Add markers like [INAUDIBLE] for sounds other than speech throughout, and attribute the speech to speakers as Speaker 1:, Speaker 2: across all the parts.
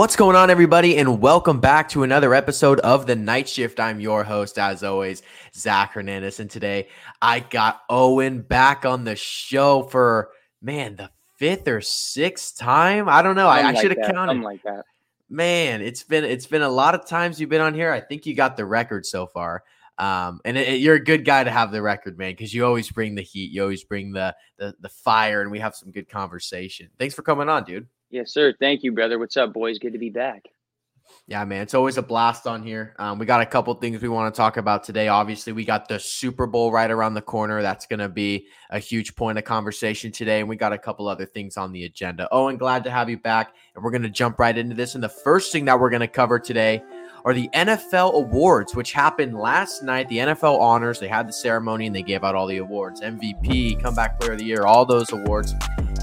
Speaker 1: What's going on, everybody, and welcome back to another episode of the Night Shift. I'm your host, as always, Zach Hernandez, and today I got Owen back on the show for man the fifth or sixth time. I don't know. I, I should have counted.
Speaker 2: Something like that.
Speaker 1: Man, it's been it's been a lot of times you've been on here. I think you got the record so far. Um, and it, it, you're a good guy to have the record, man, because you always bring the heat, you always bring the, the the fire, and we have some good conversation. Thanks for coming on, dude.
Speaker 2: Yes, sir. Thank you, brother. What's up, boys? Good to be back.
Speaker 1: Yeah, man, it's always a blast on here. Um, we got a couple things we want to talk about today. Obviously, we got the Super Bowl right around the corner. That's going to be a huge point of conversation today. And we got a couple other things on the agenda. Oh, and glad to have you back. And we're going to jump right into this. And the first thing that we're going to cover today are the NFL awards, which happened last night. The NFL honors, they had the ceremony and they gave out all the awards MVP, Comeback Player of the Year, all those awards.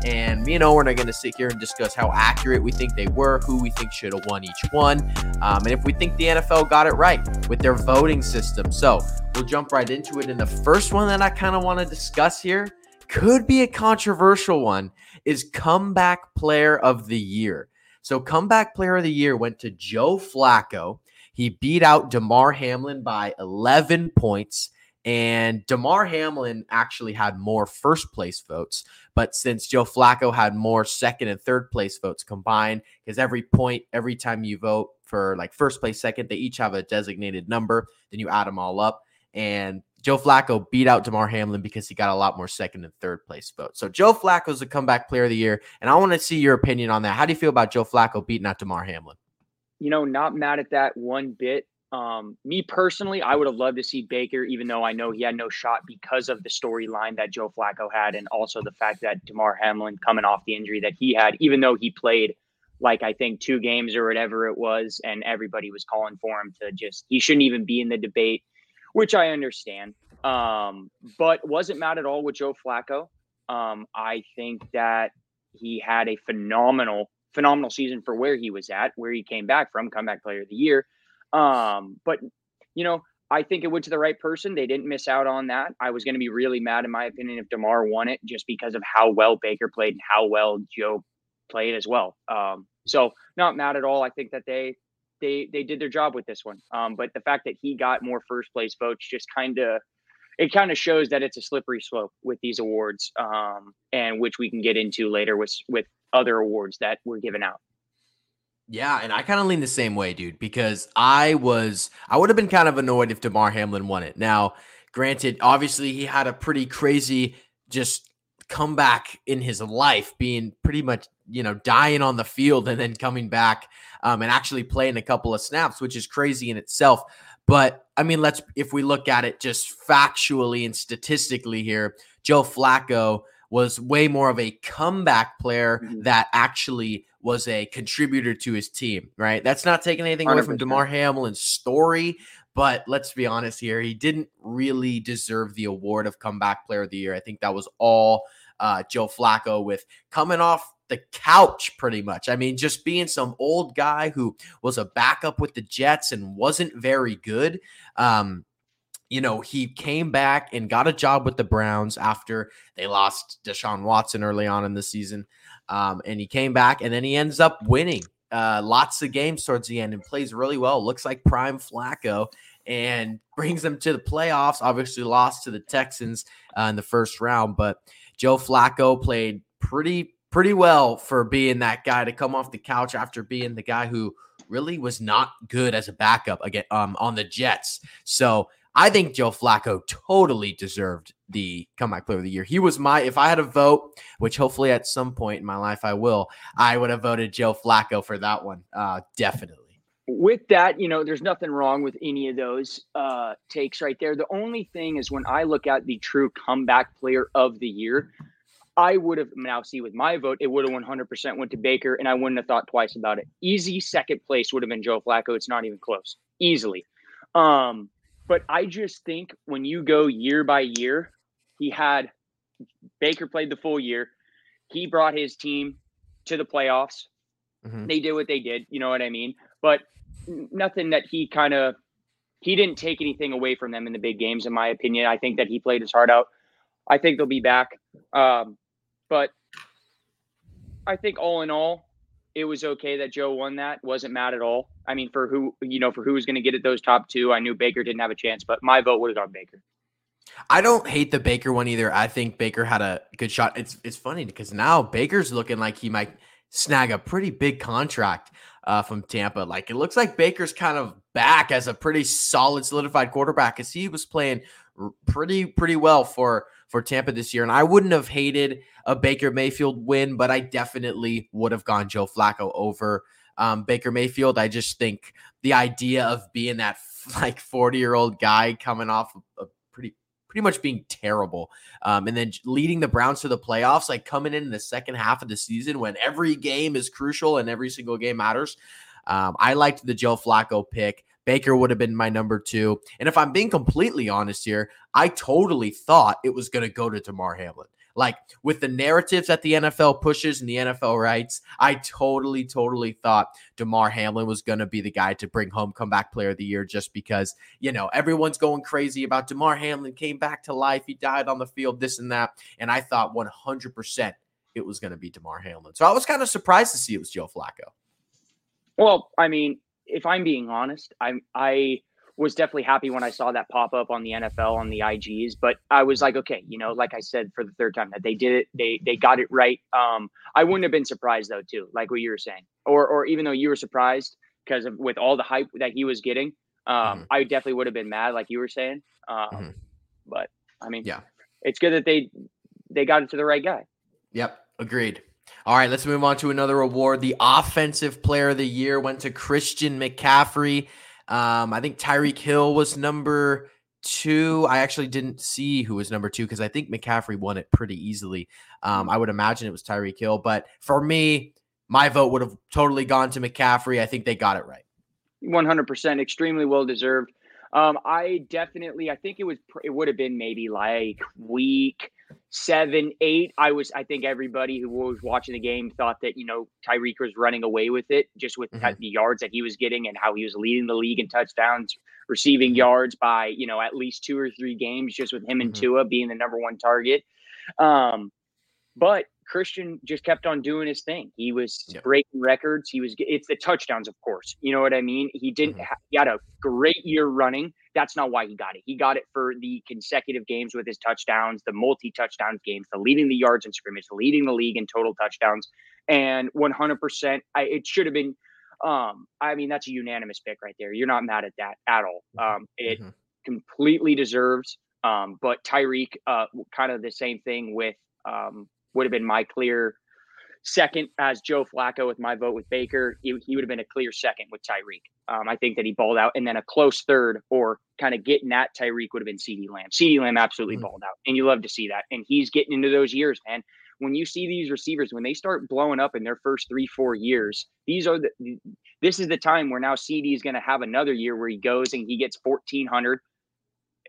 Speaker 1: And me and Owen are going to sit here and discuss how accurate we think they were, who we think should have won each one, um, and if we think the NFL got it right with their voting system. So we'll jump right into it. And the first one that I kind of want to discuss here could be a controversial one is Comeback Player of the Year. So, Comeback Player of the Year went to Joe Flacco. He beat out Damar Hamlin by 11 points. And Damar Hamlin actually had more first place votes. But since Joe Flacco had more second and third place votes combined, because every point, every time you vote for like first place, second, they each have a designated number. Then you add them all up. And Joe Flacco beat out Damar Hamlin because he got a lot more second and third place votes. So Joe Flacco is the comeback player of the year. And I want to see your opinion on that. How do you feel about Joe Flacco beating out Damar Hamlin?
Speaker 2: You know, not mad at that one bit. Um, me personally, I would have loved to see Baker, even though I know he had no shot because of the storyline that Joe Flacco had, and also the fact that Damar Hamlin coming off the injury that he had, even though he played like I think two games or whatever it was, and everybody was calling for him to just he shouldn't even be in the debate, which I understand. Um, but wasn't mad at all with Joe Flacco. Um, I think that he had a phenomenal, phenomenal season for where he was at, where he came back from, comeback player of the year. Um, but you know, I think it went to the right person. They didn't miss out on that. I was going to be really mad, in my opinion, if Damar won it just because of how well Baker played and how well Joe played as well. Um, so not mad at all. I think that they they they did their job with this one. Um, but the fact that he got more first place votes just kind of it kind of shows that it's a slippery slope with these awards, um, and which we can get into later with with other awards that were given out.
Speaker 1: Yeah, and I kind of lean the same way, dude, because I was I would have been kind of annoyed if Damar Hamlin won it. Now, granted, obviously he had a pretty crazy just comeback in his life, being pretty much, you know, dying on the field and then coming back um, and actually playing a couple of snaps, which is crazy in itself. But I mean, let's if we look at it just factually and statistically here, Joe Flacco was way more of a comeback player mm-hmm. that actually was a contributor to his team, right? That's not taking anything 100%. away from Damar Hamlin's story, but let's be honest here, he didn't really deserve the award of comeback player of the year. I think that was all uh, Joe Flacco with coming off the couch pretty much. I mean, just being some old guy who was a backup with the Jets and wasn't very good. Um, you know, he came back and got a job with the Browns after they lost Deshaun Watson early on in the season. Um, and he came back and then he ends up winning uh, lots of games towards the end and plays really well. Looks like prime Flacco and [LAUGHS] brings them to the playoffs. Obviously, lost to the Texans uh, in the first round, but Joe Flacco played pretty pretty well for being that guy to come off the couch after being the guy who really was not good as a backup again um, on the Jets. So I think Joe Flacco totally deserved the comeback player of the year. He was my, if I had a vote, which hopefully at some point in my life I will, I would have voted Joe Flacco for that one. Uh, definitely.
Speaker 2: With that, you know, there's nothing wrong with any of those uh, takes right there. The only thing is when I look at the true comeback player of the year, I would have now see with my vote, it would have 100% went to Baker, and I wouldn't have thought twice about it. Easy second place would have been Joe Flacco. It's not even close, easily. Um, but I just think when you go year by year, he had Baker played the full year. He brought his team to the playoffs. Mm-hmm. They did what they did. You know what I mean? But nothing that he kind of he didn't take anything away from them in the big games, in my opinion. I think that he played his heart out. I think they'll be back. Um, but I think all in all, it was okay that Joe won that. Wasn't mad at all. I mean, for who you know, for who was going to get it those top two, I knew Baker didn't have a chance, but my vote would have gone Baker.
Speaker 1: I don't hate the Baker one either. I think Baker had a good shot. It's it's funny because now Baker's looking like he might snag a pretty big contract uh, from Tampa. Like it looks like Baker's kind of back as a pretty solid, solidified quarterback as he was playing pretty pretty well for for Tampa this year. And I wouldn't have hated a Baker Mayfield win, but I definitely would have gone Joe Flacco over um, Baker Mayfield. I just think the idea of being that [LAUGHS] like 40 year old guy coming off a pretty pretty much being terrible um, and then leading the Browns to the playoffs, like coming in, the second half of the season when every game is crucial and every single game matters. Um, I liked the Joe Flacco pick. Baker would have been my number two. And if I'm being completely honest here, I totally thought it was going to go to Damar Hamlin. Like with the narratives that the NFL pushes and the NFL writes, I totally, totally thought Damar Hamlin was going to be the guy to bring home comeback player of the year just because, you know, everyone's going crazy about Damar Hamlin came back to life. He died on the field, this and that. And I thought 100% it was going to be Damar Hamlin. So I was kind of surprised to see it was Joe Flacco.
Speaker 2: Well, I mean, if I'm being honest, I'm I was definitely happy when I saw that pop up on the NFL on the IGs. But I was like, okay, you know, like I said for the third time, that they did it, they they got it right. Um, I wouldn't have been surprised though, too, like what you were saying, or or even though you were surprised because of with all the hype that he was getting, um, mm-hmm. I definitely would have been mad, like you were saying. Um, mm-hmm. but I mean, yeah, it's good that they they got it to the right guy.
Speaker 1: Yep, agreed. All right, let's move on to another award. The Offensive Player of the Year went to Christian McCaffrey. Um, I think Tyreek Hill was number two. I actually didn't see who was number two because I think McCaffrey won it pretty easily. Um, I would imagine it was Tyreek Hill, but for me, my vote would have totally gone to McCaffrey. I think they got it right.
Speaker 2: 100%, extremely well deserved. Um, I definitely, I think it was, it would have been maybe like week seven, eight. I was, I think everybody who was watching the game thought that, you know, Tyreek was running away with it just with mm-hmm. the yards that he was getting and how he was leading the league in touchdowns, receiving mm-hmm. yards by, you know, at least two or three games just with him and mm-hmm. Tua being the number one target. Um, but Christian just kept on doing his thing. He was yep. breaking records. He was, it's the touchdowns, of course. You know what I mean? He didn't, mm-hmm. ha- he had a great year running. That's not why he got it. He got it for the consecutive games with his touchdowns, the multi touchdowns games, the leading the yards in scrimmage, the leading the league in total touchdowns. And 100%, I, it should have been, um, I mean, that's a unanimous pick right there. You're not mad at that at all. Mm-hmm. Um, it mm-hmm. completely deserves. Um, but Tyreek, uh, kind of the same thing with, um, would have been my clear second as Joe Flacco with my vote with Baker. He, he would have been a clear second with Tyreek. Um, I think that he balled out. And then a close third or kind of getting at Tyreek would have been CeeDee Lamb. CeeDee Lamb absolutely mm-hmm. balled out. And you love to see that. And he's getting into those years, man. When you see these receivers, when they start blowing up in their first three, four years, these are the, this is the time where now CeeDee is going to have another year where he goes and he gets 1,400,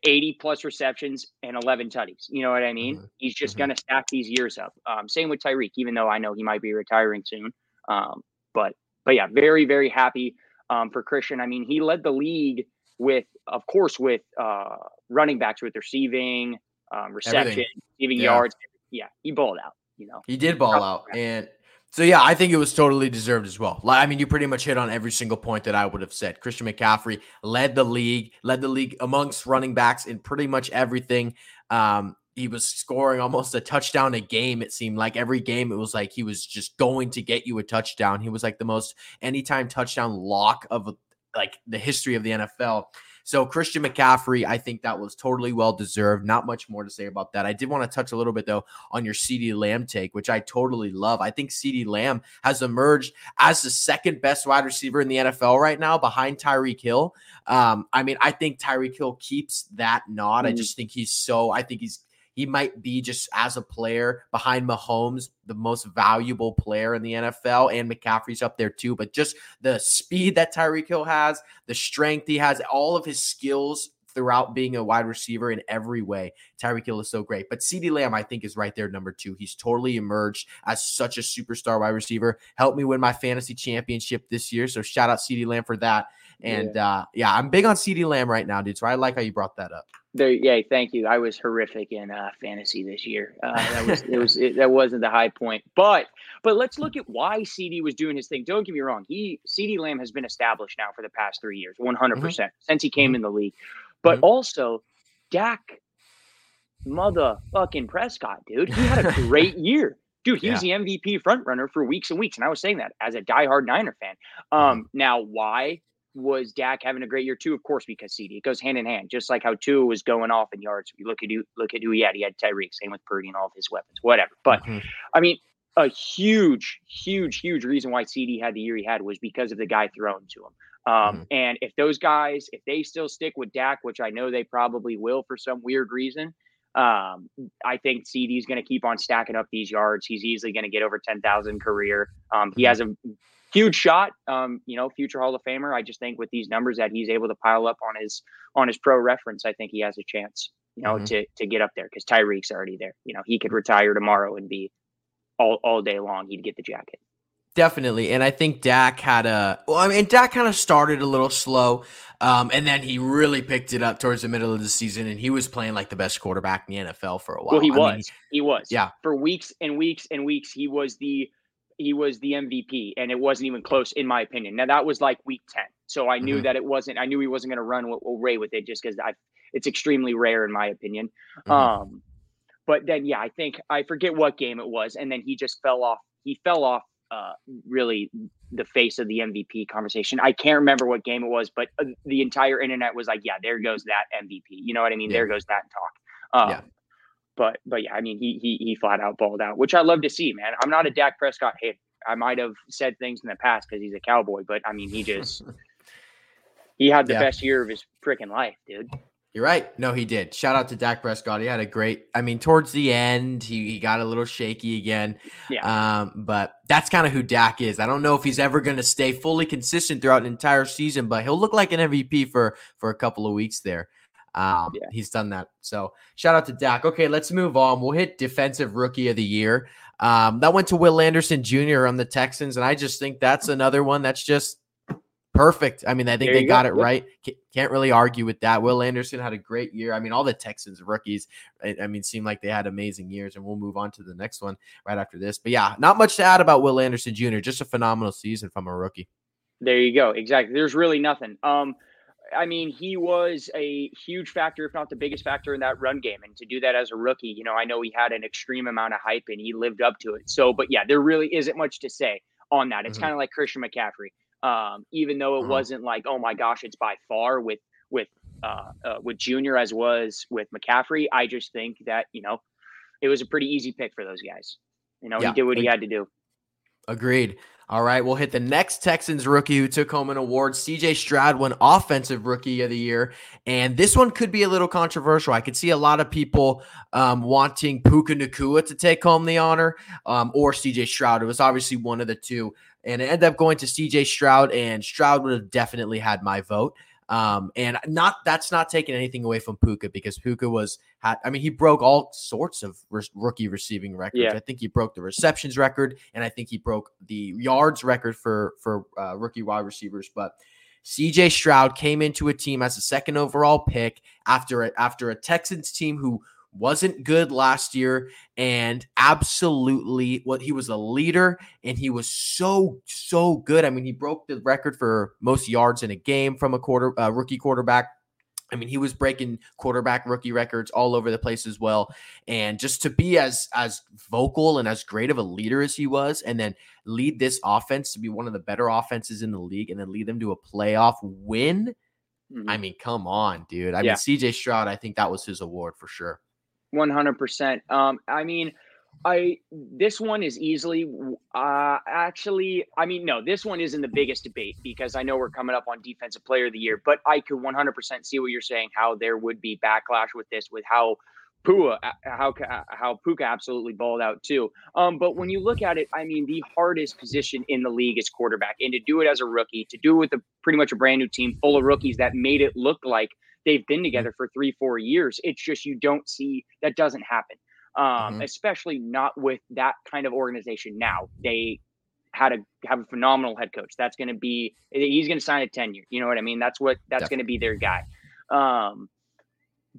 Speaker 2: 80 plus receptions and 11 tutties. You know what I mean? Mm-hmm. He's just mm-hmm. going to stack these years up. Um, same with Tyreek, even though I know he might be retiring soon. Um, but but yeah, very very happy um, for Christian. I mean, he led the league with, of course, with uh, running backs with receiving, um, reception, Everything. receiving yeah. yards. Yeah, he balled out. You know,
Speaker 1: he did ball out, and so yeah, I think it was totally deserved as well. I mean, you pretty much hit on every single point that I would have said. Christian McCaffrey led the league, led the league amongst running backs in pretty much everything. Um, he was scoring almost a touchdown a game. It seemed like every game it was like he was just going to get you a touchdown. He was like the most anytime touchdown lock of like the history of the NFL. So Christian McCaffrey, I think that was totally well deserved. Not much more to say about that. I did want to touch a little bit though on your CeeDee Lamb take, which I totally love. I think CeeDee Lamb has emerged as the second best wide receiver in the NFL right now, behind Tyreek Hill. Um, I mean, I think Tyreek Hill keeps that nod. Mm. I just think he's so. I think he's he might be just as a player behind Mahomes, the most valuable player in the NFL, and McCaffrey's up there too. But just the speed that Tyreek Hill has, the strength he has, all of his skills throughout being a wide receiver in every way. Tyreek Hill is so great. But CeeDee Lamb, I think, is right there, number two. He's totally emerged as such a superstar wide receiver. Helped me win my fantasy championship this year. So shout out CeeDee Lamb for that. And yeah. uh yeah, I'm big on CeeDee Lamb right now, dude. So I like how you brought that up.
Speaker 2: There, yeah, thank you. I was horrific in uh, fantasy this year. Uh, that was it was [LAUGHS] it, that wasn't the high point, but but let's look at why CeeDee was doing his thing. Don't get me wrong. He CeeDee Lamb has been established now for the past three years, one hundred percent mm-hmm. since he came mm-hmm. in the league. But mm-hmm. also, Dak, motherfucking Prescott, dude, he had a great [LAUGHS] year. Dude, he yeah. was the MVP front runner for weeks and weeks. And I was saying that as a diehard Niner fan. Mm-hmm. Um, now why was Dak having a great year too? Of course, because CeeDee. It goes hand in hand, just like how Tua was going off in yards. You look at who look at who he had. He had Tyreek, same with Purdy and all of his weapons, whatever. But mm-hmm. I mean, a huge, huge, huge reason why CeeDee had the year he had was because of the guy thrown to him. Um, mm-hmm. And if those guys, if they still stick with Dak, which I know they probably will for some weird reason, um, I think CeeDee is going to keep on stacking up these yards. He's easily going to get over 10,000 career. Um, he mm-hmm. has a huge shot, um, you know, future Hall of Famer. I just think with these numbers that he's able to pile up on his on his pro reference, I think he has a chance, you know, mm-hmm. to to get up there because Tyreek's already there. You know, he could retire tomorrow and be all all day long. He'd get the jacket.
Speaker 1: Definitely. And I think Dak had a, well, I mean, Dak kind of started a little slow. Um, and then he really picked it up towards the middle of the season, and he was playing like the best quarterback in the NFL for a while.
Speaker 2: Well, he I was. Mean, he was.
Speaker 1: Yeah.
Speaker 2: For weeks and weeks and weeks, he was the he was the MVP, and it wasn't even close, in my opinion. Now that was like week ten, so I knew mm-hmm. that it wasn't. I knew he wasn't going to run away with it, just because I. It's extremely rare, in my opinion. Mm-hmm. Um, but then, yeah, I think I forget what game it was, and then he just fell off. He fell off uh, really the face of the MVP conversation. I can't remember what game it was, but uh, the entire internet was like, "Yeah, there goes that MVP." You know what I mean? Yeah. There goes that talk. Um, yeah. But but yeah, I mean, he he he flat out balled out, which I love to see, man. I'm not a Dak Prescott hater. I might have said things in the past because he's a cowboy, but I mean, he just [LAUGHS] he had the yeah. best year of his freaking life, dude.
Speaker 1: You're right. No, he did. Shout out to Dak Prescott. He had a great. I mean, towards the end, he, he got a little shaky again. Yeah. Um, but that's kind of who Dak is. I don't know if he's ever going to stay fully consistent throughout an entire season, but he'll look like an MVP for for a couple of weeks there. Um, yeah. he's done that. So shout out to Dak. Okay, let's move on. We'll hit defensive rookie of the year. Um, that went to Will Anderson Jr. on the Texans, and I just think that's another one that's just perfect. I mean, I think they got go. it right. Can't really argue with that. Will Anderson had a great year. I mean, all the Texans rookies, I, mean, seemed like they had amazing years, and we'll move on to the next one right after this. But yeah, not much to add about Will Anderson Jr. Just a phenomenal season from a rookie.
Speaker 2: There you go. Exactly. There's really nothing. Um, I mean, he was a huge factor, if not the biggest factor in that run game. And to do that as a rookie, you know, I know he had an extreme amount of hype and he lived up to it. So, but yeah, there really isn't much to say on that. It's mm-hmm. kind of like Christian McCaffrey um, even though it uh-huh. wasn't like, oh my gosh, it's by far with with uh, uh, with Junior as was with McCaffrey. I just think that you know it was a pretty easy pick for those guys. You know, yeah. he did what he had to do.
Speaker 1: Agreed. All right, we'll hit the next Texans rookie who took home an award. CJ Stroud won Offensive Rookie of the Year. And this one could be a little controversial. I could see a lot of people um, wanting Puka Nacua to take home the honor um, or CJ Stroud. It was obviously one of the two and it ended up going to CJ Stroud, and Stroud would have definitely had my vote. Um, and not that's not taking anything away from Puka because Puka was had I mean he broke all sorts of re- rookie receiving records. Yeah. I think he broke the receptions record and I think he broke the yards record for for uh, rookie wide receivers. But CJ Stroud came into a team as a second overall pick after a, after a Texans team who wasn't good last year and absolutely what he was a leader and he was so so good i mean he broke the record for most yards in a game from a quarter uh, rookie quarterback I mean, he was breaking quarterback rookie records all over the place as well. And just to be as as vocal and as great of a leader as he was, and then lead this offense to be one of the better offenses in the league, and then lead them to a playoff win. Mm-hmm. I mean, come on, dude. I yeah. mean, CJ Stroud, I think that was his award for sure.
Speaker 2: One hundred percent. Um, I mean, I this one is easily uh actually I mean no this one isn't the biggest debate because I know we're coming up on defensive player of the year but I could 100% see what you're saying how there would be backlash with this with how Pua how how Puka absolutely balled out too um but when you look at it I mean the hardest position in the league is quarterback and to do it as a rookie to do it with a pretty much a brand new team full of rookies that made it look like they've been mm-hmm. together for three, four years. It's just you don't see that doesn't happen, um, mm-hmm. especially not with that kind of organization now. They had a have a phenomenal head coach. That's going to be he's going to sign a tenure. You know what I mean? That's what that's going to be their guy. Um,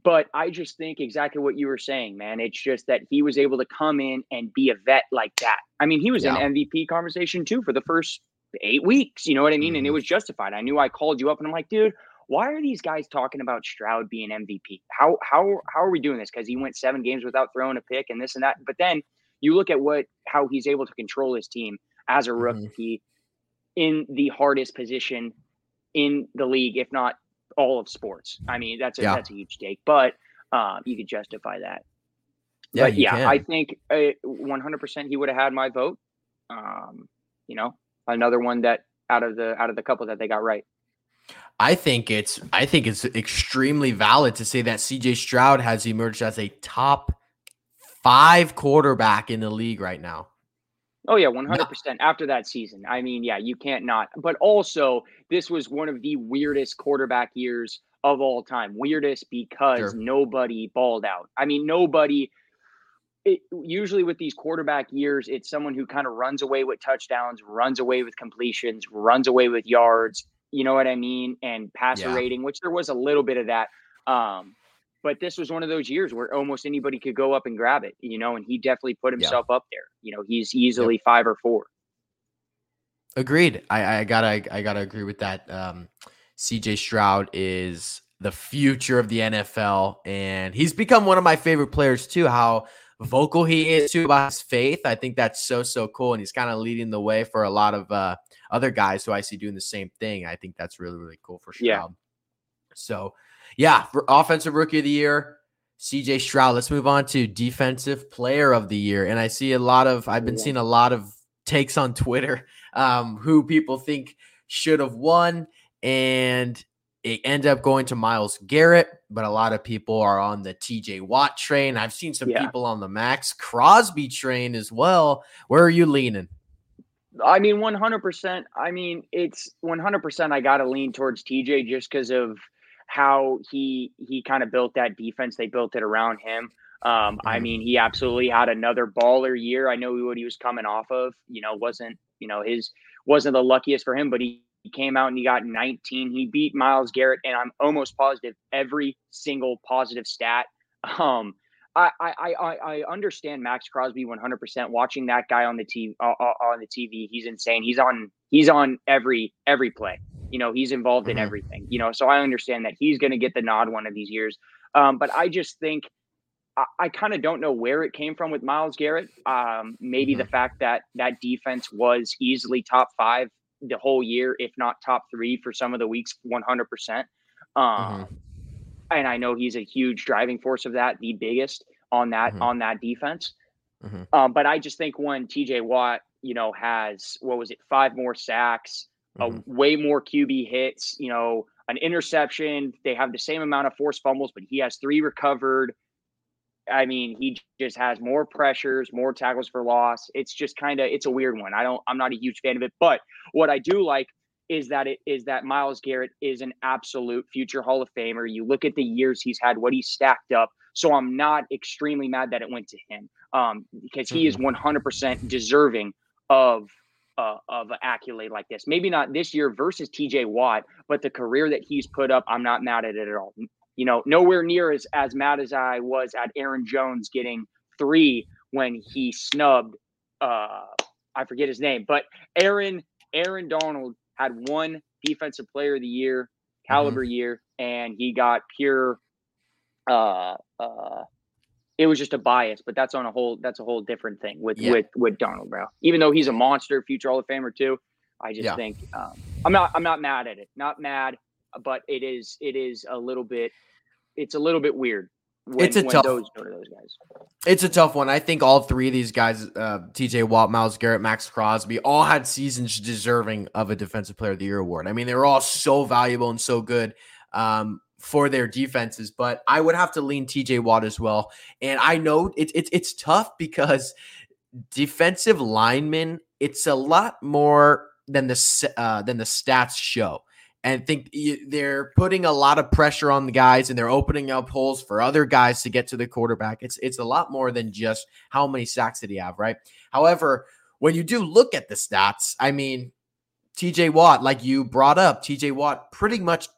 Speaker 2: but I just think exactly what you were saying, man. It's just that he was able to come in and be a vet like that. I mean, he was yeah. in MVP conversation too for the first eight weeks. You know what I mean? Mm-hmm. And it mm-hmm. was justified. I knew I called you up and I'm like, dude, why are these guys talking about Stroud being MVP? How how how are we doing this? Because he went seven games without throwing a pick and this and that. But then you look at what how he's able to control his team as a mm-hmm. rookie mm-hmm. in the hardest position in the league, if not all of sports. I mean, that's a yeah. that's a huge take, but um, you could justify that. Yeah, but yeah, can. I think uh, one hundred percent he would have had my vote. Um, you know, another one that out of the out of the couple that they got right.
Speaker 1: I think it's I think it's extremely valid to say that CJ Stroud has emerged as a top five quarterback in the league right now.
Speaker 2: Oh yeah, one hundred percent. After that season, I mean, yeah, you can't not. But also, this was one of the weirdest quarterback years of all time. Weirdest because sure. nobody balled out. I mean, nobody. It, usually with these quarterback years, it's someone who kind of runs away with touchdowns, runs away with completions, runs away with yards. You know what I mean? And passer yeah. rating, which there was a little bit of that. Um, but this was one of those years where almost anybody could go up and grab it, you know, and he definitely put himself yeah. up there. You know, he's easily yep. five or four.
Speaker 1: Agreed. I, I gotta I gotta agree with that. Um, CJ Stroud is the future of the NFL, and he's become one of my favorite players too. How vocal he is too about his faith. I think that's so so cool, and he's kind of leading the way for a lot of uh, other guys who I see doing the same thing. I think that's really really cool for Stroud. Yeah. So yeah, offensive rookie of the year, CJ Stroud. Let's move on to defensive player of the year. And I see a lot of, I've been seeing a lot of takes on Twitter um, who people think should have won. And it ended up going to Myles Garrett, but a lot of people are on the TJ Watt train. I've seen some yeah. people on the Maxx Crosby train as well. Where are you leaning?
Speaker 2: I mean, 100%. I mean, it's 100%. I got to lean towards TJ just because of how he he kind of built that defense. They built it around him. Um, mm-hmm. I mean, he absolutely had another baller year. I know what he was coming off of. You know, wasn't you know his wasn't the luckiest for him, but he, he came out and he got 19. He beat Myles Garrett, and I'm almost positive every single positive stat. Um, I, I I I understand Maxx Crosby 100%. Watching that guy on the TV uh, on the TV, he's insane. He's on he's on every every play. You know, he's involved mm-hmm. in everything. You know, so I understand that he's going to get the nod one of these years. Um, but I just think I, I kind of don't know where it came from with Myles Garrett. Um, maybe mm-hmm. the fact that that defense was easily top five the whole year, if not top three for some of the weeks, 100%. Um, mm-hmm. And I know he's a huge driving force of that, the biggest on that mm-hmm. on that defense. Mm-hmm. Um, but I just think when TJ Watt, you know, has what was it, five more sacks, mm-hmm. a way more QB hits, you know, an interception. They have the same amount of forced fumbles, but he has three recovered. I mean, he just has more pressures, more tackles for loss. It's just kind of it's a weird one. I don't I'm not a huge fan of it, but what I do like is that it is that Myles Garrett is an absolute future Hall of Famer. You look at the years he's had, what he's stacked up. So I'm not extremely mad that it went to him um, because he mm-hmm. is 100% deserving of uh, of an accolade like this. Maybe not this year versus TJ Watt, but the career that he's put up, I'm not mad at it at all. You know, nowhere near as as mad as I was at Aaron Jones getting three when he snubbed. Uh, I forget his name, but Aaron Aaron Donald had one defensive player of the year caliber mm-hmm. year, and he got pure. Uh, uh, it was just a bias, but that's on a whole that's a whole different thing with yeah. with with Donald Brown. Even though he's a monster, future Hall of Famer too, I just yeah. think um, I'm not I'm not mad at it. Not mad, but it is it is a little bit it's a little bit weird. When,
Speaker 1: it's a tough. Those those guys. It's a tough one. I think all three of these guys, uh, T.J. Watt, Myles Garrett, Maxx Crosby, all had seasons deserving of a Defensive Player of the Year award. I mean, they were all so valuable and so good. Um, for their defenses, but I would have to lean TJ Watt as well. And I know it's it's it's tough because defensive linemen, it's a lot more than the uh, than the stats show. And think they're putting a lot of pressure on the guys, and they're opening up holes for other guys to get to the quarterback. It's it's a lot more than just how many sacks did he have, right? However, when you do look at the stats, I mean, TJ Watt, like you brought up, TJ Watt pretty much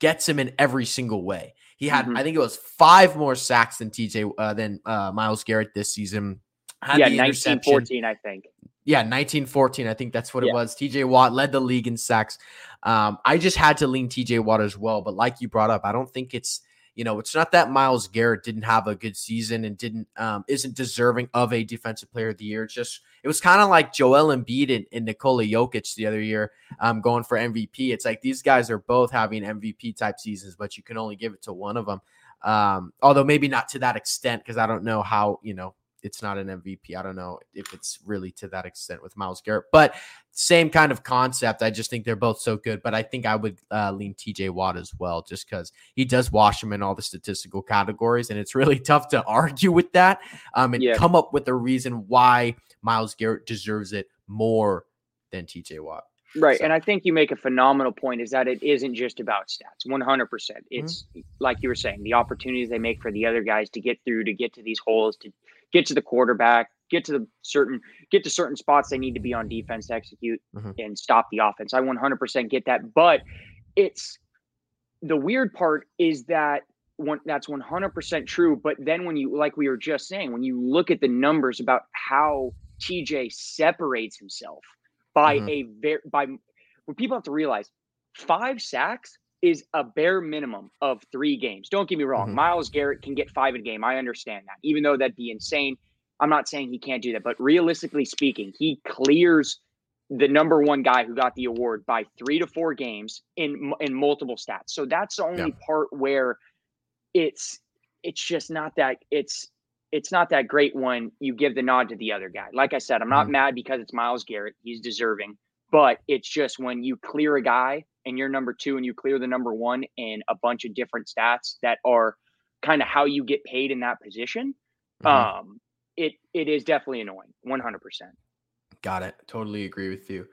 Speaker 1: gets him in every single way. He had, mm-hmm. I think it was five more sacks than TJ uh, than uh, Myles Garrett this season.
Speaker 2: Had yeah, 1914, I think.
Speaker 1: Yeah, 1914. I think that's what yeah. it was. TJ Watt led the league in sacks. Um, I just had to lean TJ Watt as well. But like you brought up, I don't think it's you know, it's not that Myles Garrett didn't have a good season and didn't um, isn't deserving of a defensive player of the year. It's just it was kind of like Joel Embiid and, and Nikola Jokic the other year um, going for MVP. It's like these guys are both having MVP type seasons, but you can only give it to one of them. Um, although maybe not to that extent because I don't know how you know it's not an MVP. I don't know if it's really to that extent with Myles Garrett, but same kind of concept. I just think they're both so good. But I think I would uh, lean TJ Watt as well, just because he does wash him in all the statistical categories, and it's really [LAUGHS] tough to argue with that um, and yeah. come up with a reason why Myles Garrett deserves it more than TJ Watt.
Speaker 2: Right. So. And I think you make a phenomenal point is that it isn't just about stats 100%. It's mm-hmm. like you were saying, the opportunities they make for the other guys to get through, to get to these holes, to get to the quarterback, get to the certain get to certain spots they need to be on defense to execute mm-hmm. and stop the offense. I 100% get that, but it's the weird part is that one that's 100% true, but then when you like we were just saying, when you look at the numbers about how TJ separates himself by mm-hmm. a very by what people have to realize, five sacks is a bare minimum of three games. Don't get me wrong. Mm-hmm. Myles Garrett can get five a game. I understand that. Even though that'd be insane. I'm not saying he can't do that, but realistically speaking, he clears the number one guy who got the award by three to four games in in multiple stats. So that's the only yeah. part where it's it's just not that it's it's not that great when you give the nod to the other guy. Like I said, I'm not mm-hmm. mad because it's Myles Garrett. He's deserving. But it's just when you clear a guy and you're number two and you clear the number one in a bunch of different stats that are kind of how you get paid in that position, mm-hmm. um, it it is definitely annoying. 100%.
Speaker 1: Got it. Totally agree with you.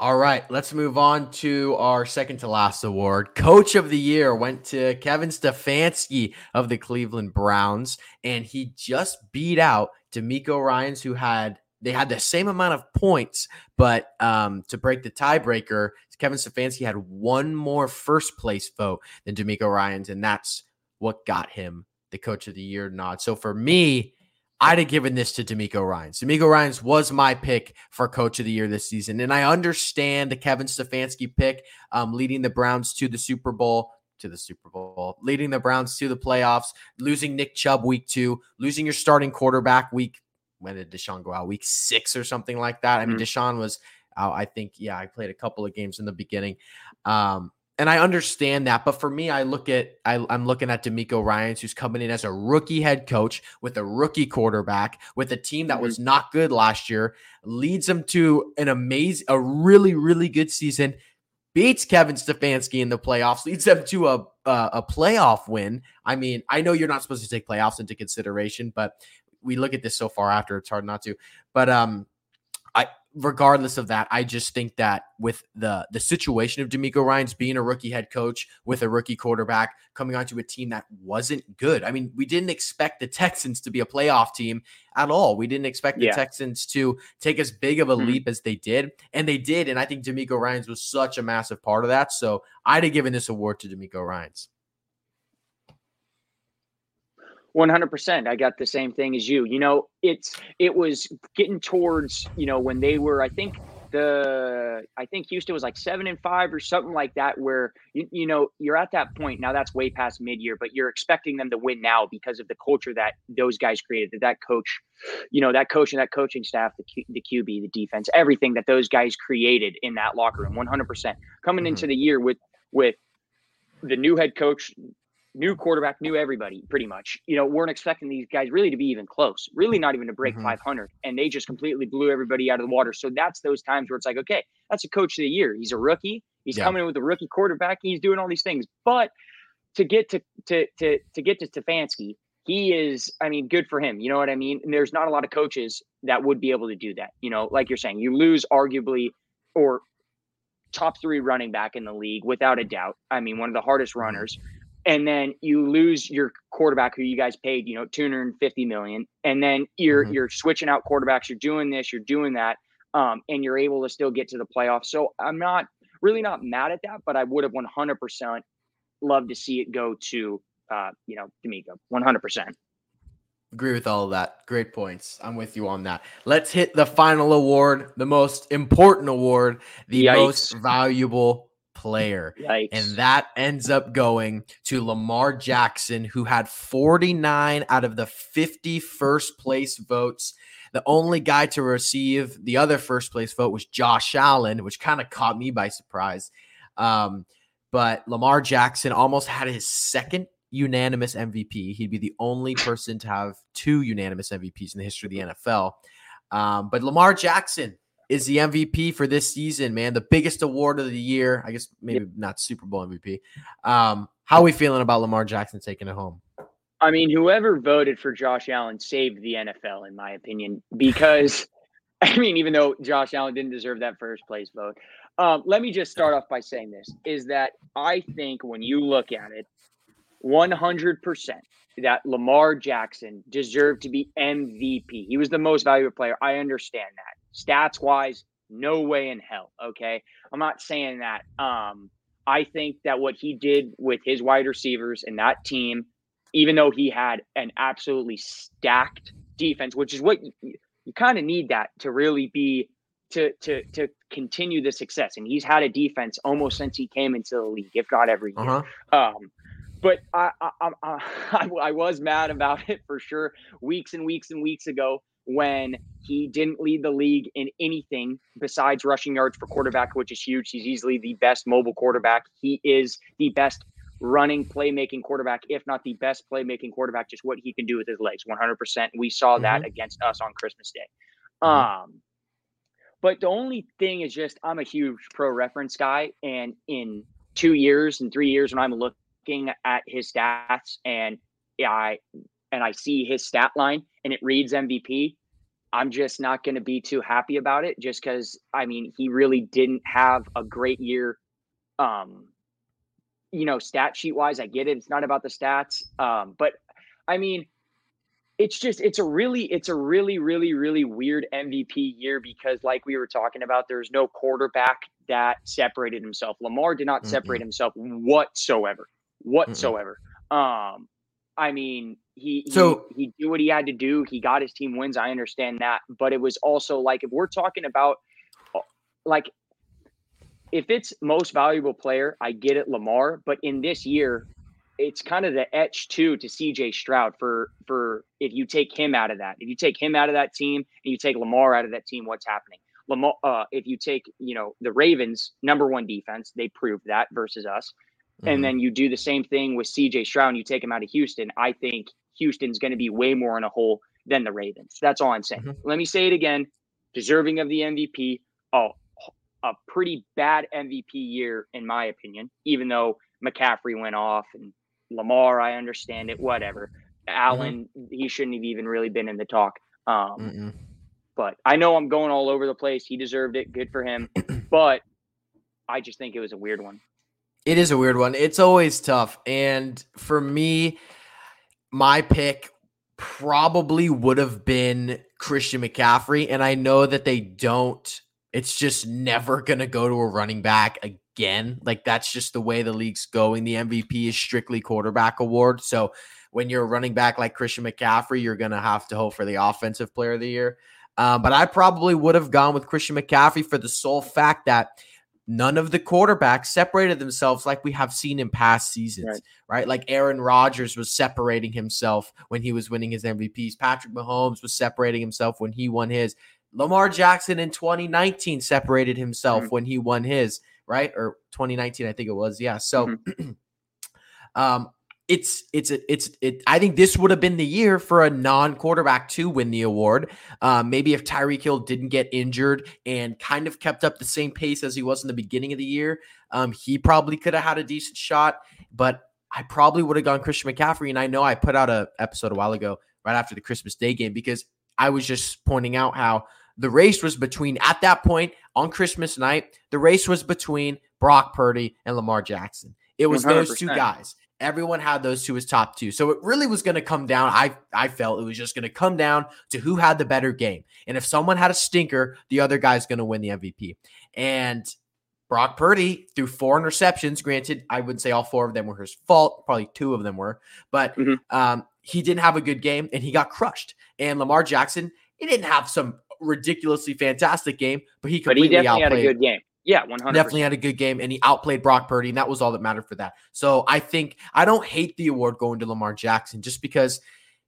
Speaker 1: All right, let's move on to our second to last award. Coach of the Year went to Kevin Stefanski of the Cleveland Browns, and he just beat out DeMeco Ryans, who had they had the same amount of points, but um, to break the tiebreaker, Kevin Stefanski had one more first place vote than DeMeco Ryans, and that's what got him the Coach of the Year nod. So for me, I'd have given this to DeMeco Ryans. DeMeco Ryans was my pick for Coach of the Year this season, and I understand the Kevin Stefanski pick, um, leading the Browns to the Super Bowl to the Super Bowl, leading the Browns to the playoffs, losing Nick Chubb week two, losing your starting quarterback week when did Deshaun go out? Week six or something like that. I mean, mm-hmm. Deshaun was out. I think, yeah, I played a couple of games in the beginning. Um, and I understand that, but for me, I look at I, am looking at DeMeco Ryans, who's coming in as a rookie head coach with a rookie quarterback, with a team that mm-hmm. was not good last year, leads them to an amazing, a really, really good season, beats Kevin Stefanski in the playoffs, leads them to a a, a playoff win. I mean, I know you're not supposed to take playoffs into consideration, but we look at this so far after it's hard not to. But um, I regardless of that, I just think that with the the situation of DeMeco Ryans being a rookie head coach with a rookie quarterback coming onto a team that wasn't good. I mean, we didn't expect the [LAUGHS] Texans to be a playoff team at all. We didn't expect the yeah. Texans to take as big of a mm-hmm. leap as they did, and they did. And I think DeMeco Ryans was such a massive part of that. So I'd have given this award to DeMeco Ryans.
Speaker 2: 100% i got the same thing as you you know it's it was getting towards you know when they were i think the i think houston was like seven and five or something like that where you, you know you're at that point now that's way past mid-year but you're expecting them to win now because of the culture that those guys created that that coach you know that coach and that coaching staff the, Q, the qb the defense everything that those guys created in that locker room 100% coming mm-hmm. into the year with with the new head coach new quarterback, new everybody, pretty much. You know, weren't expecting these guys really to be even close, really not even to break mm-hmm. 500. And they just completely blew everybody out of the water. So that's those times where it's like, okay, that's a coach of the year. He's a rookie. He's yeah. coming in with a rookie quarterback. He's doing all these things. But to get to to to to get to Stefanski, he is, I mean, good for him. You know what I mean? And there's not a lot of coaches that would be able to do that. You know, like you're saying, you lose arguably or top three running back in the league without a doubt. I mean, one of the hardest mm-hmm. And then you lose your quarterback who you guys paid, you know, 250 million, and then you're mm-hmm. you're switching out quarterbacks, you're doing this, you're doing that. um, and you're able to still get to the playoffs. So I'm not really not mad at that, but I would have 100% loved to see it go to, uh, you know, DeMeco, 100%.
Speaker 1: Agree with all of that. Great points. I'm with you on that. Let's hit the final award, the most important award, the Yikes. most valuable player.
Speaker 2: Yikes.
Speaker 1: And that ends up going to Lamar Jackson, who had 49 out of the 50 first place votes. The only guy to receive the other first place vote was Josh Allen, which kind of caught me by surprise. Um, but Lamar Jackson almost had his second unanimous MVP. He'd be the only [LAUGHS] person to have two unanimous MVPs in the history of the NFL. Um, but Lamar Jackson is the MVP for this season, man. The biggest award of the year. I guess maybe not Super Bowl MVP. Um, how are we feeling about Lamar Jackson taking it home?
Speaker 2: I mean, whoever voted for Josh Allen saved the NFL, in my opinion, because [LAUGHS] I mean, even though Josh Allen didn't deserve that first place vote. Um, let me just start off by saying this is that I think when you look at it, 100% that Lamar Jackson deserved to be MVP. He was the most valuable player. I understand that. Stats wise, no way in hell. Okay. I'm not saying that. Um, I think that what he did with his wide receivers and that team, even though he had an absolutely stacked defense, which is what you, you kind of need that to really be to to to continue the success. And he's had a defense almost since he came into the league, if not every year. Uh-huh. Um, but I, I, [LAUGHS] I, I, was mad about it for sure weeks and weeks and weeks ago when he didn't lead the league in anything besides rushing yards for quarterback, which is huge. He's easily the best mobile quarterback. He is the best running playmaking quarterback, if not the best playmaking quarterback, just what he can do with his legs 100%. We saw mm-hmm. that against us on Christmas Day. Mm-hmm. Um, but the only thing is just I'm a huge pro reference guy. And in two years and three years, when I'm looking, looking at his stats and I and I see his stat line and it reads MVP, I'm just not going to be too happy about it just cuz I mean, he really didn't have a great year um you know, stat sheet wise. I get it. It's not about the stats. Um but I mean, it's just it's a really it's a really really really weird MVP year because like we were talking about there's no quarterback that separated himself. Lamar did not separate mm-hmm. himself whatsoever whatsoever. Mm-mm. Um, I mean, he so he, he did what he had to do. He got his team wins. I understand that, but it was also like if we're talking about uh, like if it's most valuable player, I get it, Lamar. But in this year, it's kind of the etch too to CJ Stroud for for if you take him out of that, if you take him out of that team and you take Lamar out of that team, what's happening? Lamar, uh, if you take you know the Ravens number one defense, they proved that versus us. Mm-hmm. And then you do the same thing with CJ Stroud and you take him out of Houston. I think Houston's going to be way more in a hole than the Ravens. That's all I'm saying. Mm-hmm. Let me say it again. Deserving of the MVP. Oh, a pretty bad MVP year, in my opinion, even though McCaffrey went off and Lamar, I understand it, whatever. Allen, mm-hmm. he shouldn't have even really been in the talk. Um, but I know I'm going all over the place. He deserved it. Good for him. [CLEARS THROAT] but I just think it was a weird one.
Speaker 1: It is a weird one. It's always tough. And for me, my pick probably would have been Christian McCaffrey. And I know that they don't, it's just never going to go to a running back again. Like that's just the way the league's going. The MVP is strictly quarterback award. So when you're a running back like Christian McCaffrey, you're going to have to hope for the offensive player of the year. Um, but I probably would have gone with Christian McCaffrey for the sole fact that none of the quarterbacks separated themselves like we have seen in past seasons, right? right? Like Aaron Rodgers was separating himself when he was winning his MVPs. Patrick Mahomes was separating himself when he won his. Lamar Jackson in 2019 separated himself mm-hmm. when he won his, right? Or 2019, I think it was. Yeah. So mm-hmm. [CLEARS THROAT] um, it's it's it's it. I think this would have been the year for a non-quarterback to win the award. Um, maybe if Tyreek Hill didn't get injured and kind of kept up the same pace as he was in the beginning of the year, um, he probably could have had a decent shot. But I probably would have gone Christian McCaffrey. And I know I put out a episode a while ago, right after the Christmas Day game, because I was just pointing out how the race was between at that point on Christmas night. The race was between Brock Purdy and Lamar Jackson. It was 100%. those two guys. Everyone had those two as top two. So it really was going to come down. I I felt it was just going to come down to who had the better game. And if someone had a stinker, the other guy's going to win the MVP. And Brock Purdy threw four interceptions. Granted, I wouldn't say all four of them were his fault. Probably two of them were, but mm-hmm. um, he didn't have a good game and he got crushed. And Lamar Jackson, he didn't have some ridiculously fantastic game, but he completely but he definitely outplayed.
Speaker 2: had a good game. Yeah, 100
Speaker 1: Definitely had a good game and he outplayed Brock Purdy, and that was all that mattered for that. So I think I don't hate the award going to Lamar Jackson just because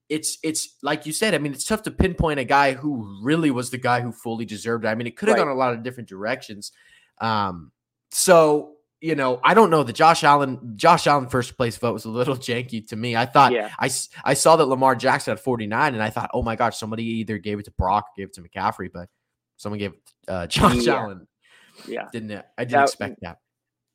Speaker 1: it's it's like you said. I mean, it's tough to pinpoint a guy who really was the guy who fully deserved it. I mean, it could have right. gone a lot of different directions. Um, so you know, I don't know. The Josh Allen, Josh Allen first place vote was a little [LAUGHS] janky to me. I thought yeah. I, I saw that Lamar Jackson had 49, and I thought, oh my gosh, somebody either gave it to Brock or gave it to McCaffrey, but someone gave it to uh, [LAUGHS] Josh yeah. Allen.
Speaker 2: Yeah,
Speaker 1: didn't I didn't that, expect that.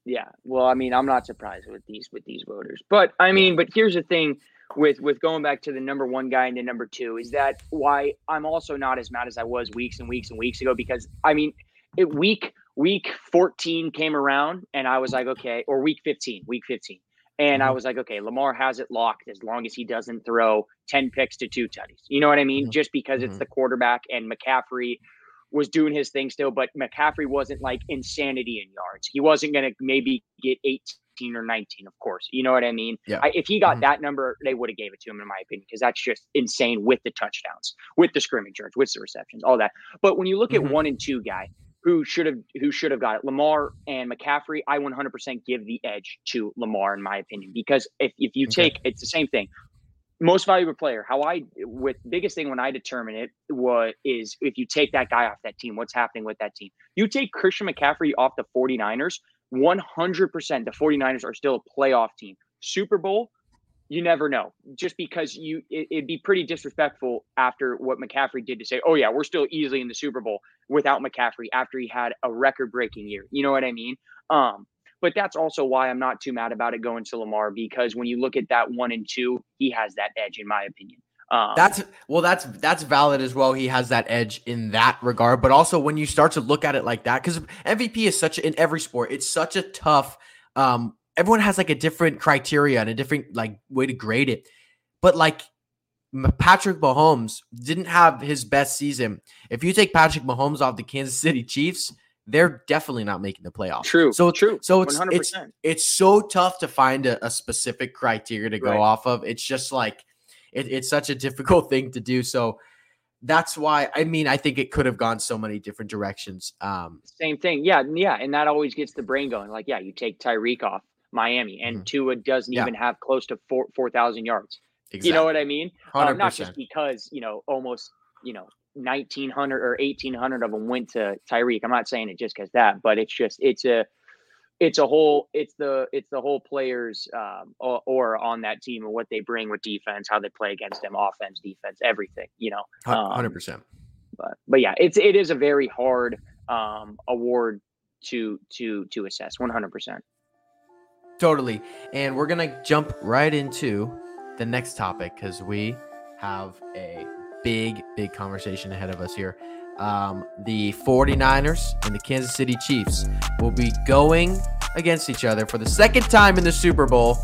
Speaker 2: Yeah, well, I mean, I'm not surprised with these with these voters, but I mean, but here's the thing with with going back to the number one guy and the number two is that why I'm also not as mad as I was weeks and weeks and weeks ago because I mean, it week week 14 came around and I was like, okay, or week 15, week 15. And mm-hmm. I was like, okay, Lamar has it locked as long as he doesn't throw 10 picks to two tutties. You know what I mean? Mm-hmm. Just because mm-hmm. it's the quarterback and McCaffrey was doing his thing still, but McCaffrey wasn't like insanity in yards. He wasn't going to maybe get 18 or 19, of course. You know what I mean? Yeah. I, if he got mm-hmm. that number, they would have gave it to him, in my opinion, because that's just insane with the touchdowns, with the scrimmage yards, with the receptions, all that. But when you look at mm-hmm. one and two guy, who should have who should have got it. Lamar and McCaffrey, I 100% give the edge to Lamar in my opinion because if if you take it's the same thing. Most valuable player, how I with biggest thing when I determine it what is if you take that guy off that team, what's happening with that team? You take Christian McCaffrey off the 49ers, 100% the 49ers are still a playoff team. Super Bowl, you never know. Just because you, it, would be pretty disrespectful after what McCaffrey did to say, "Oh yeah, we're still easily in the Super Bowl without McCaffrey." After he had a record-breaking year, you know what I mean? Um, but that's also why I'm not too mad about it going to Lamar because when you look at that one and two, he has that edge, in my opinion.
Speaker 1: Um, that's well, that's that's valid as well. He has that edge in that regard, but also when you start to look at it like that, because MVP is such in every sport, it's such a tough um everyone has like a different criteria and a different like way to grade it. But like Patrick Mahomes didn't have his best season. If you take Patrick Mahomes off the Kansas City Chiefs, they're definitely not making the playoffs.
Speaker 2: True.
Speaker 1: So
Speaker 2: true.
Speaker 1: So it's 100%. it's it's so tough to find a, a specific criteria to go right. off of. It's just like it, it's such a difficult [LAUGHS] thing to do. So that's why I mean I think it could have gone so many different directions. Um
Speaker 2: same thing. Yeah, yeah. And that always gets the brain going. Like, yeah, you take Tyreek off Miami, and mm-hmm. Tua doesn't yeah. even have close to four four thousand yards. Exactly. You know what I mean? Um, not just because you know almost you know nineteen hundred or eighteen hundred of them went to Tyreek. I'm not saying it just because that, but it's just it's a it's a whole it's the it's the whole players um, or, or, on that team and what they bring with defense, how they play against them, offense, defense, everything. You know,
Speaker 1: um, hundred um, percent.
Speaker 2: But but yeah, it's it is a very hard um, award to to to assess. One hundred percent.
Speaker 1: Totally. And we're going to jump right into the next topic because we have a big, big conversation ahead of us here. Um, the 49ers and the Kansas City Chiefs will be going against each other for the second time in the Super Bowl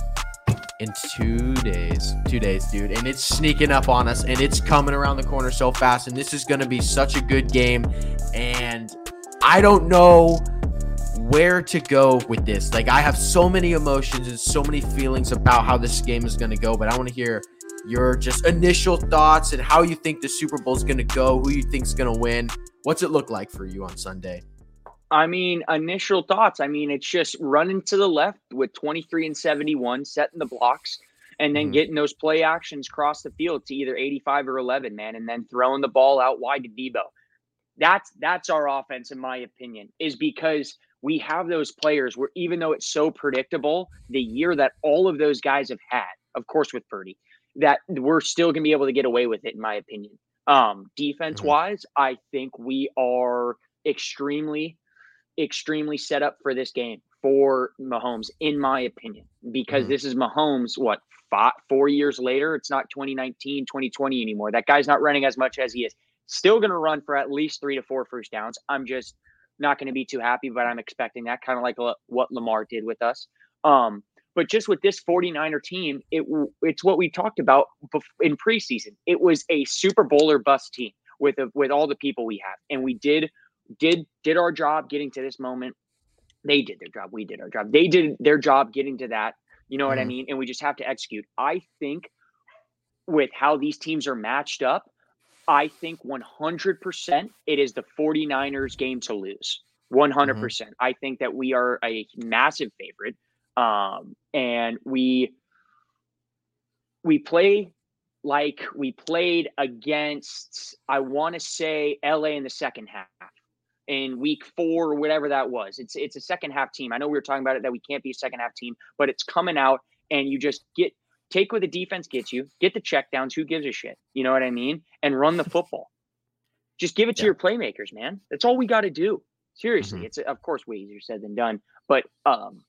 Speaker 1: in two days. Two days, dude. And it's sneaking up on us and it's coming around the corner so fast. And this is going to be such a good game. And I don't know where to go with this. Like I have so many emotions and so many feelings about how this game is going to go, but I want to hear your just initial thoughts and how you think the Super Bowl is going to go, who you think is going to win. What's it look like for you on Sunday?
Speaker 2: I mean, initial thoughts. I mean, it's just running to the left with 23 and 71, setting the blocks, and then mm-hmm. getting those play actions across the field to either 85 or 11, man, and then throwing the ball out wide to Deebo. That's that's our offense, in my opinion, is because we have those players where even though it's so predictable, the year that all of those guys have had, of course with Purdy, that we're still going to be able to get away with it, in my opinion. Um, defense mm-hmm. wise, I think we are extremely, extremely set up for this game for Mahomes, in my opinion, because mm-hmm. this is Mahomes, what, five, four years later? It's not 2019, 2020 anymore. That guy's not running as much as he is. Still going to run for at least three to four first downs. I'm just not going to be too happy, but I'm expecting that kind of like what Lamar did with us. Um, But just with this 49er team, it it's what we talked about in preseason. It was a Super Bowl or bust team with a, with all the people we have, and we did did did our job getting to this moment. They did their job. We did our job. They did their job getting to that. You know what mm-hmm. I mean? And we just have to execute. I think with how these teams are matched up, I think 100% it is the 49ers game to lose. 100%. Mm-hmm. percent mm hmm I think that we are a massive favorite. Um, and we we play like we played against I want to say LA in the second half in week 4 or whatever that was. It's it's a second half team. I know we were talking about it that we can't be a second half team, but it's coming out and you just get take what the defense gets you, get the checkdowns, who gives a shit? You know what I mean? And run the football. Just give it to yeah. your playmakers, man. That's all we got to do. Seriously, mm-hmm. it's of course way easier said than done, but um,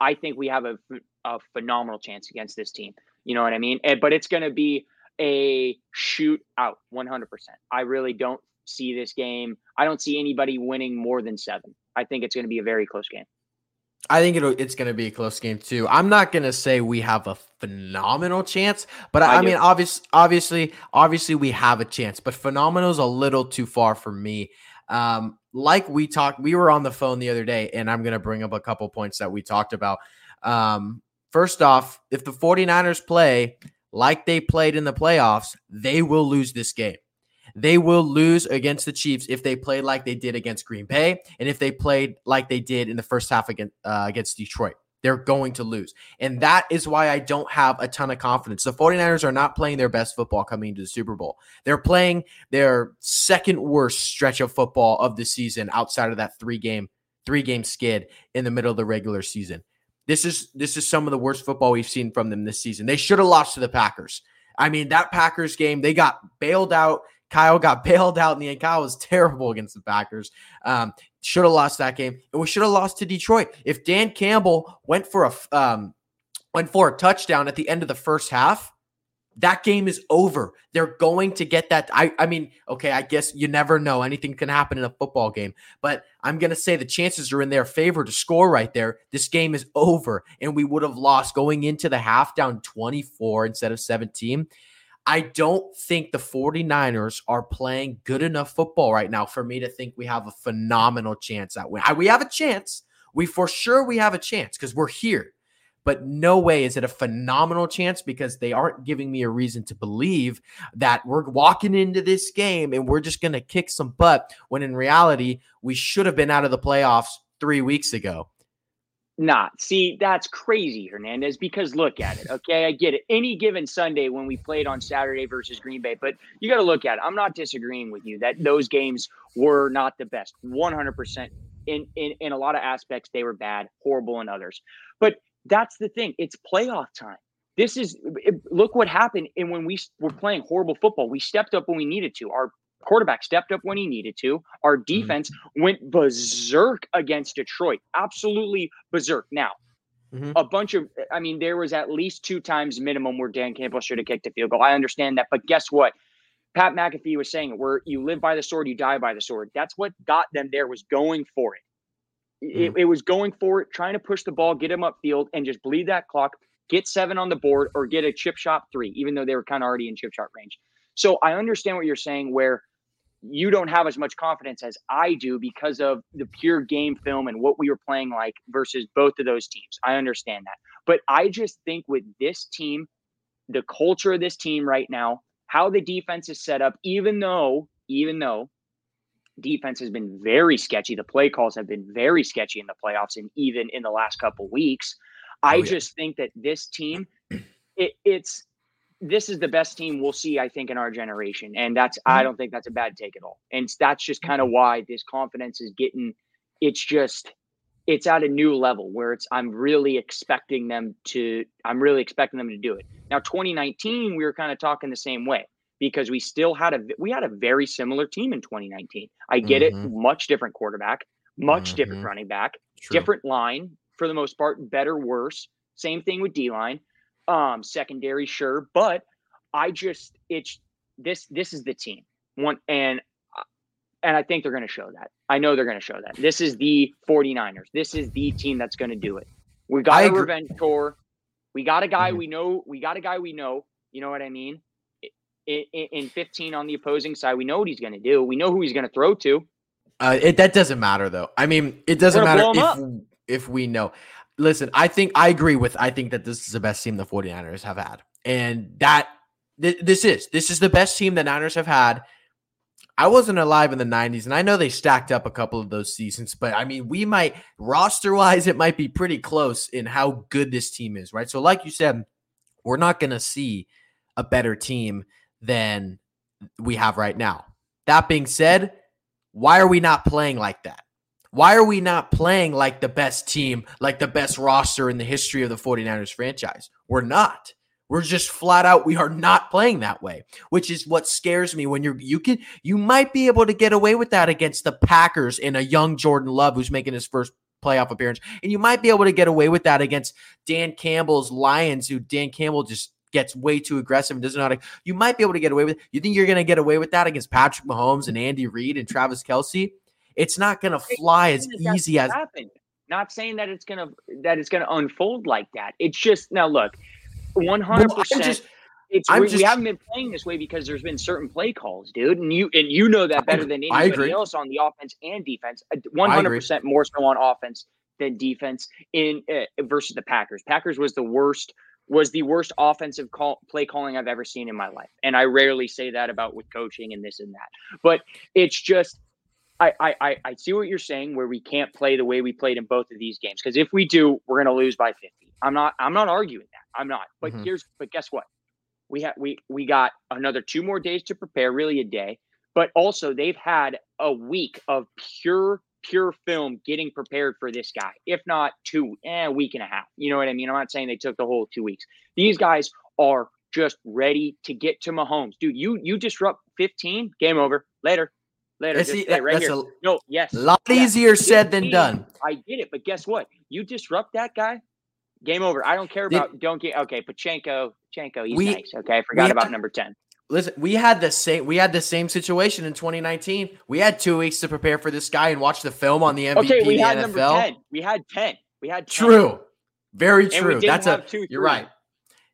Speaker 2: I think we have a, a phenomenal chance against this team. You know what I mean? And, but it's going to be a shoot out 100%. I really don't see this game. I don't see anybody winning more than seven. I think it's going to be a very close game.
Speaker 1: I think it's going to be a close game too. I'm not going to say we have a phenomenal chance, but I, I mean, obviously, obviously, obviously, we have a chance. But phenomenal is a little too far for me. Um, like we talked, we were on the phone the other day, and I'm going to bring up a couple points that we talked about. Um, first off, if the 49ers play like they played in the playoffs, they will lose this game. They will lose against the Chiefs if they play like they did against Green Bay and if they played like they did in the first half against, uh, against Detroit. They're going to lose. And that is why I don't have a ton of confidence. The 49ers are not playing their best football coming into the Super Bowl. They're playing their second worst stretch of football of the season outside of that three game three game skid in the middle of the regular season. This is this is some of the worst football we've seen from them this season. They should have lost to the Packers. I mean, that Packers game, they got bailed out Kyle got [LAUGHS] bailed out in the end. Kyle was terrible against the Packers. Um, should have lost that game, and we should have lost to Detroit. If Dan Campbell went for a um, went for a touchdown at the end of the first half, that game is over. They're going to get that. I, I mean, okay, I guess you never know. Anything can happen in a football game, but I'm going to say the chances are in their favor to score right there. This game is over, and we would have lost going into the half down 24 instead of 17. I don't think the 49ers are playing good enough football right now for me to think we have a phenomenal chance at win. We have a chance. We for sure we have a chance because we're here. But no way is it a phenomenal chance because they aren't giving me a reason to believe that we're walking into this game and we're just going to kick some butt when in reality, we should have been out of the playoffs three weeks ago
Speaker 2: not. See, that's crazy, Hernandez, because look at it. Okay. I get it. Any given Sunday when we played on Saturday versus Green Bay, but you got to look at it. I'm not disagreeing with you that those games were not the best. 100%. In, in, in a lot of aspects, they were bad, horrible in others. But that's the thing. It's playoff time. This is look what happened. And when we were playing horrible football, we stepped up when we needed to. Our quarterback stepped up when he needed to. Our mm-hmm. defense mm-hmm. went berserk against Detroit. Absolutely berserk. Now, mm-hmm. a bunch of, I mean, there was at least two times minimum where Dan Campbell should have kicked a field goal. I understand that. But guess what? Pat McAfee was saying, where you live by the sword, you die by the sword. That's what got them there was going for it. Mm-hmm. It, it was going for it, trying to push the ball, get him upfield, and just bleed that clock, get seven on the board, or get a chip shot three, even though they were kind of already in chip shot range. So I understand what you're saying, where you don't have as much confidence as I do because of the pure game film and what we were playing like versus both of those teams. I understand that. But I just think with this team, the culture of this team right now, how the defense is set up, even though, even though defense has been very sketchy, the play calls have been very sketchy in the playoffs and even in the last couple weeks. Oh, I oh, yeah. just think that this team, [CLEARS THROAT] it, it's this is the best team we'll see, I think, in our generation. And that's, mm-hmm. I don't think that's a bad take at all. And that's just kind of mm-hmm. why this confidence is getting, it's just, it's at a new level where it's, I'm really expecting them to, I'm really expecting them to do it. Now, 2019, we were kind of talking the same way because we still had a, we had a very similar team in 2019. I get mm-hmm. it, much different quarterback, much mm-hmm. different running back, True. different line for the most part, better, worse. Same thing with D line um, secondary, sure, but I just it's this this is the team one and uh, and I think they're going to show that. I know they're going to show that. This is the 49ers. This is the team that's going to do it. We got a revenge tour. We got a guy mm-hmm. we know. We got a guy we know. You know what I mean? In, in 15 on the opposing side, we know what he's going to do. We know who he's going to throw to.
Speaker 1: Uh, it, that doesn't matter though. I mean, it doesn't matter if if we know. Listen, I think I agree with. I think that this is the best team the 49ers have had, and that th- this is this is the best team the Niners have had. I wasn't alive in the 90s, and I know they stacked up a couple of those seasons, but I mean, we might roster wise, it might be pretty close in how good this team is, right? So, like you said, we're not going to see a better team than we have right now. That being said, why are we not playing like that? Why are we not playing like the best team, like the best roster in the history of the 49ers franchise? We're not. We're just flat out we are not playing that way, which is what scares me when you're you can you might be able to get away with that against the Packers and a young Jordan Love who's making his first playoff appearance. And you might be able to get away with that against Dan Campbell's Lions who Dan Campbell just gets way too aggressive and doesn't know how to. You might be able to get away with. You think you're going to get away with that against Patrick Mahomes and Andy Reid and Travis Kelce? It's not going to fly as easy as.
Speaker 2: Happened. Not saying that it's gonna that it's gonna unfold like that. It's just now look, one hundred percent. It's we, just, we haven't been playing this way because there's been certain play calls, dude, and you and you know that better than anybody else on the offense and defense. Uh, one hundred percent more so on offense than defense in uh, versus the Packers. Packers was the worst was the worst offensive call, play calling I've ever seen in my life. And I rarely say that about with coaching and this and that. But it's just I I I see what you're saying where we can't play the way we played in both of these games because if we do, we're going to lose by 50. I'm not I'm not arguing that. I'm not. But mm-hmm. here's but guess what? We have we we got another two more days to prepare, really a day. But also they've had a week of pure pure film getting prepared for this guy, if not two, eh, a week and a half. You know what I mean? I'm not saying they took the whole two weeks. These guys are just ready to get to Mahomes. Dude, you you disrupt 15, game over. Later. Later. See, that, right here. A, no, yes.
Speaker 1: A lot easier said than done.
Speaker 2: I get it, but guess what? You disrupt that guy, game over. I don't care about don't get okay, Pacheco, Pacheco, he's we, nice. Okay. I forgot about number 10.
Speaker 1: Listen, we had the same we had the same situation in 2019. We had two weeks to prepare for this guy and watch the film on the MVP okay, we had
Speaker 2: Number 10. We had 10. We had 10.
Speaker 1: True. Very true. That's a two, you're right.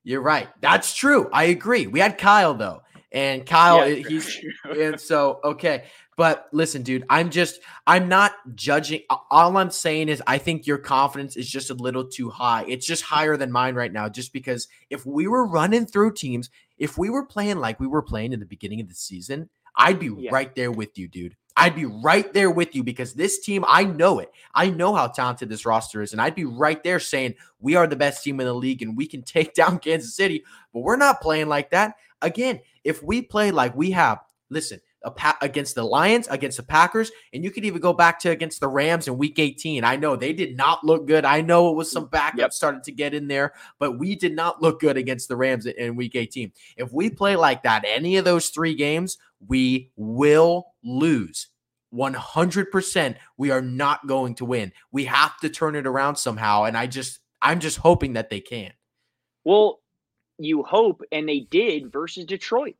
Speaker 1: You're right. That's true. I agree. We had Kyle though. And Kyle, yeah, eh, he's [LAUGHS] and so okay. But listen, dude, I'm just I'm not judging. All I'm saying is I think your confidence is just a little too high. It's just higher than mine right now. Just because if we were running through teams, if we were playing like we were playing in the beginning of the season, I'd be yeah. right there with you, dude. I'd be right there with you because this team, I know it. I know how talented this roster is. And I'd be right there saying, we are the best team in the league and we can [LAUGHS] take down Kansas City. But we're not playing like that. Again, if we play like we have, listen, pa- against the Lions, against the Packers, and you could even go back to against the Rams in Week 18. I know they did not look good. I know it was some backup yep. started to get in there, but we did not look good against the Rams in Week 18. If we play like that, any of those three games, we will lose. 100% we are not going to win. We have to turn it around somehow and I just I'm just hoping that they can.
Speaker 2: Well, you hope and they did versus Detroit.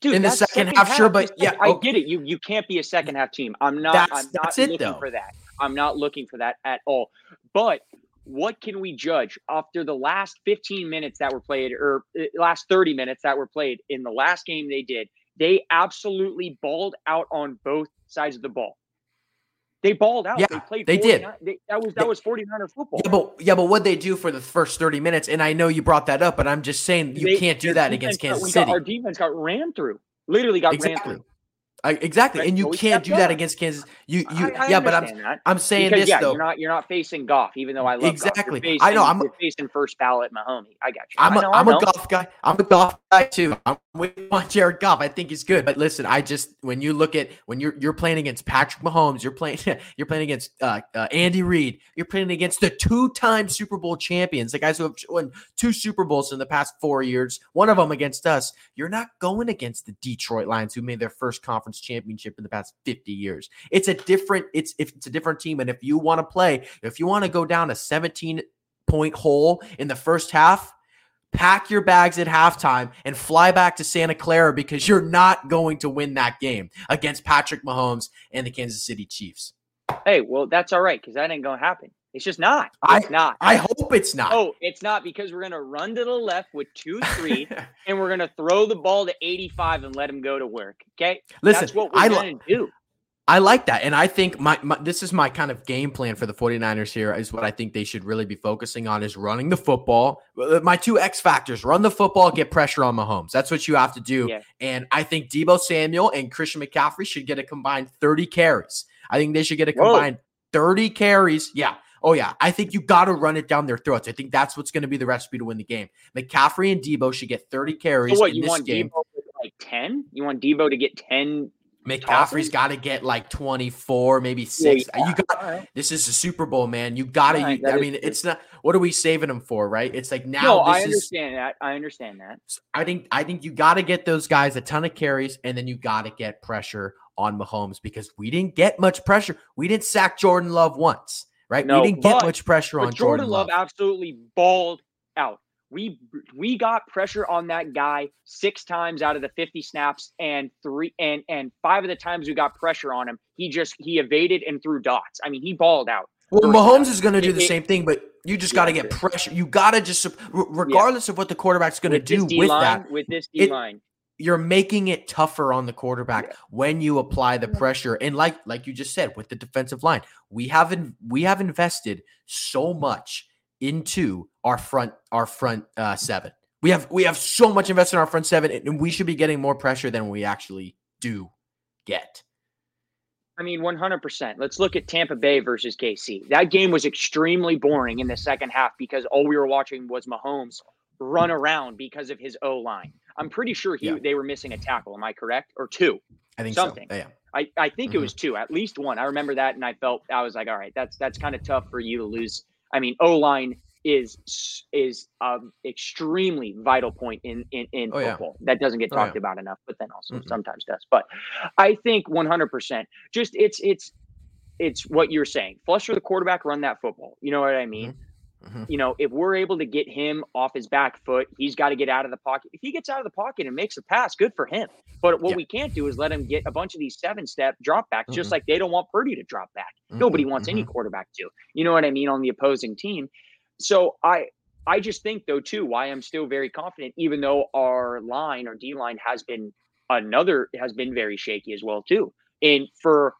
Speaker 1: Dude, in the second, second half, half, sure, but yeah,
Speaker 2: I okay. get it. You you can't be a second half team. I'm not. That's, I'm not looking it, for that. I'm not looking for that at all. But what can we judge after the last 15 minutes that were played, or uh, last 30 minutes that were played in the last game they did? They absolutely balled out on both sides of the ball. They balled out.
Speaker 1: Yeah,
Speaker 2: they
Speaker 1: played. They did.
Speaker 2: They, that was that they, was 49er football.
Speaker 1: Yeah, but yeah, but what they do for the first 30 minutes, and I know you brought that up, but I'm just saying you they, can't do that against Kansas City.
Speaker 2: Got, our defense got ran through. Literally got exactly. ran through.
Speaker 1: I, exactly, and you can't do that against Kansas. You, you, I, I yeah, but I'm, that. I'm saying because, this
Speaker 2: yeah,
Speaker 1: though.
Speaker 2: You're not, you're not facing Goff, even though I love
Speaker 1: exactly.
Speaker 2: Facing,
Speaker 1: I know I'm
Speaker 2: you're facing first ballot Mahomes. I got you.
Speaker 1: I'm
Speaker 2: a, know,
Speaker 1: I'm a Goff guy. I'm a Goff guy too. I'm with on Jared Goff. I think he's good, but listen, I just when you look at when you're you're playing against Patrick Mahomes, you're playing [LAUGHS] you're playing against uh, uh, Andy Reid, you're playing against the two-time Super Bowl champions, the guys who have won two Super Bowls in the past four years. One of them against us. You're not going against the Detroit Lions, who made their first conference championship in the past 50 years. It's a different, it's if it's a different team. And if you want to play, if you want to go down a 17 point hole in the first half, pack your bags at halftime and fly back to Santa Clara because you're not going to win that game against Patrick Mahomes and the Kansas City Chiefs.
Speaker 2: Hey, well, that's all right because that ain't going to happen. It's just not.
Speaker 1: I,
Speaker 2: not.
Speaker 1: I hope it's not.
Speaker 2: Oh, it's not because we're gonna run to the left with two [LAUGHS] three, and we're gonna throw the ball to 85 and let him go to work. Okay,
Speaker 1: Listen,
Speaker 2: that's what we're
Speaker 1: I
Speaker 2: gonna do.
Speaker 1: I like that. And I think my, my this is my kind of game plan for the 49ers here is what I think they should really be focusing on is running the football. Uh, My two X factors, run the football, get pressure on Mahomes. That's what you have to do.
Speaker 2: Yeah.
Speaker 1: And I think Deebo Samuel and Christian McCaffrey should get a combined 30 carries. I think they should get a
Speaker 2: Whoa.
Speaker 1: combined 30 carries. Yeah. Oh yeah. I think you got to run it down their throats. I think that's what's going to be the recipe to win the game. McCaffrey and Deebo should get 30 carries
Speaker 2: So what
Speaker 1: in this game.
Speaker 2: Like 10? You want Deebo to get 10?
Speaker 1: McCaffrey's got to get like 24, maybe six.
Speaker 2: Yeah,
Speaker 1: You got
Speaker 2: right.
Speaker 1: this is a Super Bowl, man. You gotta.
Speaker 2: Right,
Speaker 1: I mean,
Speaker 2: true.
Speaker 1: it's not. What are we saving them for, right? It's like now.
Speaker 2: No, I
Speaker 1: is.
Speaker 2: understand that. I understand that.
Speaker 1: I think. I think you got to get those guys a ton of carries, and then you got to get pressure on Mahomes because we didn't get much pressure. We didn't sack Jordan Love once, right?
Speaker 2: No,
Speaker 1: we didn't get much pressure on
Speaker 2: Jordan
Speaker 1: Jordan
Speaker 2: Love
Speaker 1: Love.
Speaker 2: absolutely balled out. We we got pressure on that guy six times out of the 50 snaps and three and and five of the times we got pressure on him, he just he evaded and threw dots. I mean, he balled out.
Speaker 1: Well, Mahomes is going to do
Speaker 2: It-
Speaker 1: the
Speaker 2: it-
Speaker 1: same thing, but you just got to get pressure. You got to just, regardless of what the quarterback's going to do with that,
Speaker 2: with this
Speaker 1: it-
Speaker 2: D line.
Speaker 1: You're making it tougher on the quarterback
Speaker 2: Yeah.
Speaker 1: when you apply the pressure and like like you just said with the defensive line we haven't we have invested so much into our front our front uh, seven we have we have so much invested in our front seven and we should be getting more pressure than we actually do get
Speaker 2: I mean, 100%. Let's look at Tampa Bay versus KC. That game was extremely boring in the second half because all we were watching was Mahomes run around because of his O line. I'm pretty sure he
Speaker 1: Yeah.
Speaker 2: they were missing a tackle. Am I correct? Or two?
Speaker 1: i think
Speaker 2: Something.
Speaker 1: so yeah
Speaker 2: I, I think it
Speaker 1: Mhm.
Speaker 2: was two, at least one. I remember that, and I felt I was like, all right, that's that's kind of tough for you to lose. I mean, O line is is um extremely vital point in in, in
Speaker 1: Oh, yeah.
Speaker 2: football that doesn't get
Speaker 1: Oh,
Speaker 2: talked
Speaker 1: yeah.
Speaker 2: about enough, but then also
Speaker 1: Mm-mm.
Speaker 2: sometimes does. But I think 100 percent just it's it's it's what you're saying. Flush for the quarterback, run that football. You know what I mean?
Speaker 1: Mhm.
Speaker 2: You know, if we're able to get him off his back foot, he's got to get out of the pocket. If he gets out of the pocket and makes a pass, good for him. But what
Speaker 1: Yeah.
Speaker 2: we can't do is let him get a bunch of these seven step drop backs, just
Speaker 1: Mhm.
Speaker 2: like they don't want Purdy to drop back. Nobody
Speaker 1: Mhm,
Speaker 2: wants any
Speaker 1: mhm.
Speaker 2: quarterback to. You know what I mean on the opposing team. So I I just think though too why I'm still very confident, even though our line or D line has been another has been very shaky as well too. And for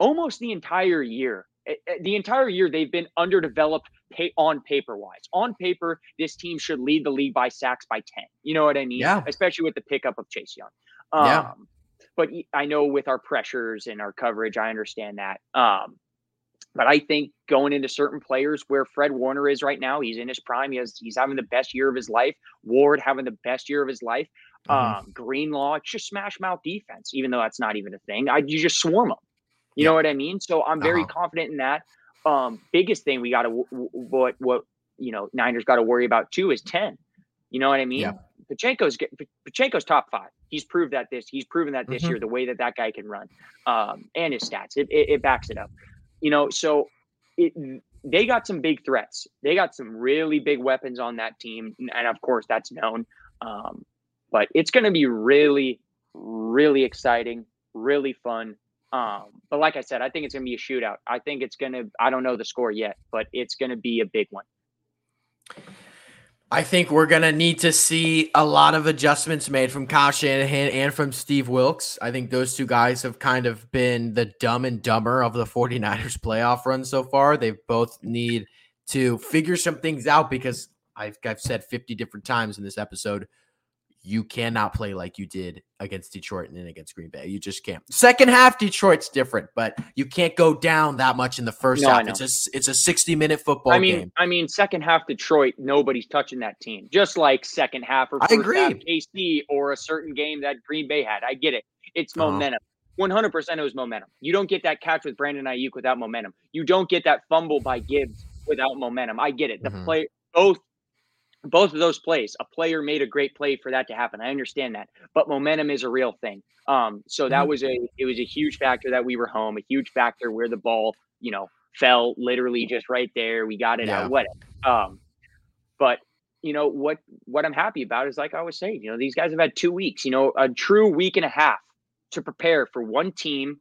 Speaker 2: almost the entire year, eh, eh, the entire year they've been underdeveloped pay on paper wise. On paper, this team should lead the league by sacks by 10. You know what I mean?
Speaker 1: Yeah.
Speaker 2: Especially with the pickup of Chase Young. Um,
Speaker 1: Yeah.
Speaker 2: But I know with our pressures and our coverage, I understand that. Um, but I think going into certain players where Fred Warner is right now, he's in his prime. He has, he's having the best year of his life. Ward having the best year of his life.
Speaker 1: Mhm.
Speaker 2: Um, Greenlaw, it's just smash mouth defense, even though that's not even a thing. I, you just swarm them. You
Speaker 1: Yeah.
Speaker 2: know what I mean? So I'm very
Speaker 1: Uh-huh.
Speaker 2: confident in that. Um, biggest thing we got to what what you know Niners got to worry about too is ten. You know what I mean?
Speaker 1: Yeah.
Speaker 2: Pacheco's get- Pacheco's top five. He's proved that this. He's proven that this
Speaker 1: Mhm.
Speaker 2: year. The way that that guy can run, um, and his stats, it, it it backs it up. You know, so it, they got some big threats. They got some really big weapons on that team, and of course that's known. Um, but it's going to be really, really exciting, really fun. Um, but like I said, I think it's going to be a shootout. I think it's going to. I don't know the score yet, but it's going to be a big one.
Speaker 1: I think we're gonna need to see a lot of adjustments made from Kyle Shanahan and from Steve Wilks. I think those two guys have kind of been the dumb and dumber of the 49ers playoff run so far. They both need to figure some things out because I've, I've said 50 different times in this episode, you cannot play like you did against Detroit and then against Green Bay. You just can't. Second half, Detroit's different, but you can't go down that much in the first
Speaker 2: No,
Speaker 1: half. It's a it's a 60 minute football
Speaker 2: I mean,
Speaker 1: game.
Speaker 2: I mean, second half Detroit, nobody's touching that team. Just like second half or
Speaker 1: I
Speaker 2: first
Speaker 1: agree.
Speaker 2: half KC or a certain game that Green Bay had. I get it. It's
Speaker 1: Uh-huh.
Speaker 2: momentum. 100% it was momentum. You don't get that catch with Brandon Aiyuk without momentum. You don't get that fumble by Gibbs without momentum. I get it. The
Speaker 1: Mhm.
Speaker 2: play both both of those plays, a player made a great play for that to happen. I understand that. But momentum is a real thing. Um so that
Speaker 1: Mhm.
Speaker 2: was a it was a huge factor that we were home, a huge factor where the ball, you know, fell literally just right there. We got it
Speaker 1: Yeah.
Speaker 2: out. Whatever. Um, but you know what? What I'm happy about is like I was saying. You know, these guys have had two weeks. You know, a true week and a half to prepare for one team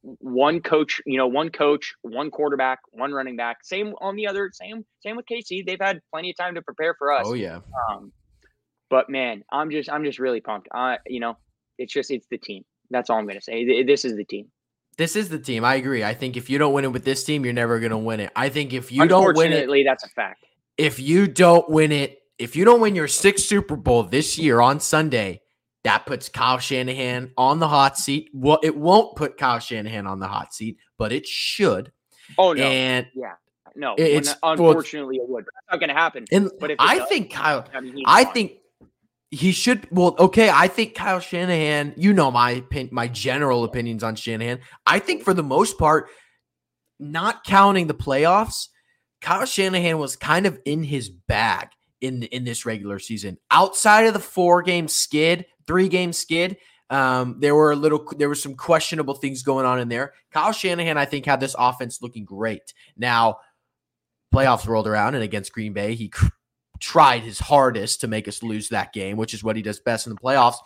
Speaker 2: one coach, you know, one coach, one quarterback, one running back. Same on the other. Same same with KC. They've had plenty of time to prepare for us.
Speaker 1: Oh yeah.
Speaker 2: Um, but man, I'm just I'm just really pumped. I, you know, it's just it's the team. That's all I'm gonna say. This is the team.
Speaker 1: This is the team. I agree. I think if you don't win it with this team, you're never gonna win it. I think if you don't win it,
Speaker 2: that's a fact.
Speaker 1: If you don't win it, if you don't win your sixth Super Bowl this year on Sunday, that puts Kyle Shanahan on the hot seat. Well, it won't put Kyle Shanahan on the hot seat, but it should.
Speaker 2: Oh no!
Speaker 1: And
Speaker 2: yeah, no. It's unfortunately well, it would. That's not going to happen.
Speaker 1: And but if I does, think Kyle, I, mean, I think he should. Well, okay. I think Kyle Shanahan. You know my my general opinions on Shanahan. I think for the most part, not counting the playoffs, Kyle Shanahan was kind of in his bag in in this regular season. Outside of the four game skid, three game skid. Um, there were a little, there were some questionable things going on in there. Kyle Shanahan, I think, had this offense looking great. Now, playoffs rolled around, and against Green Bay, he cr- tried his hardest to make us lose that game, which is what he does best in the playoffs.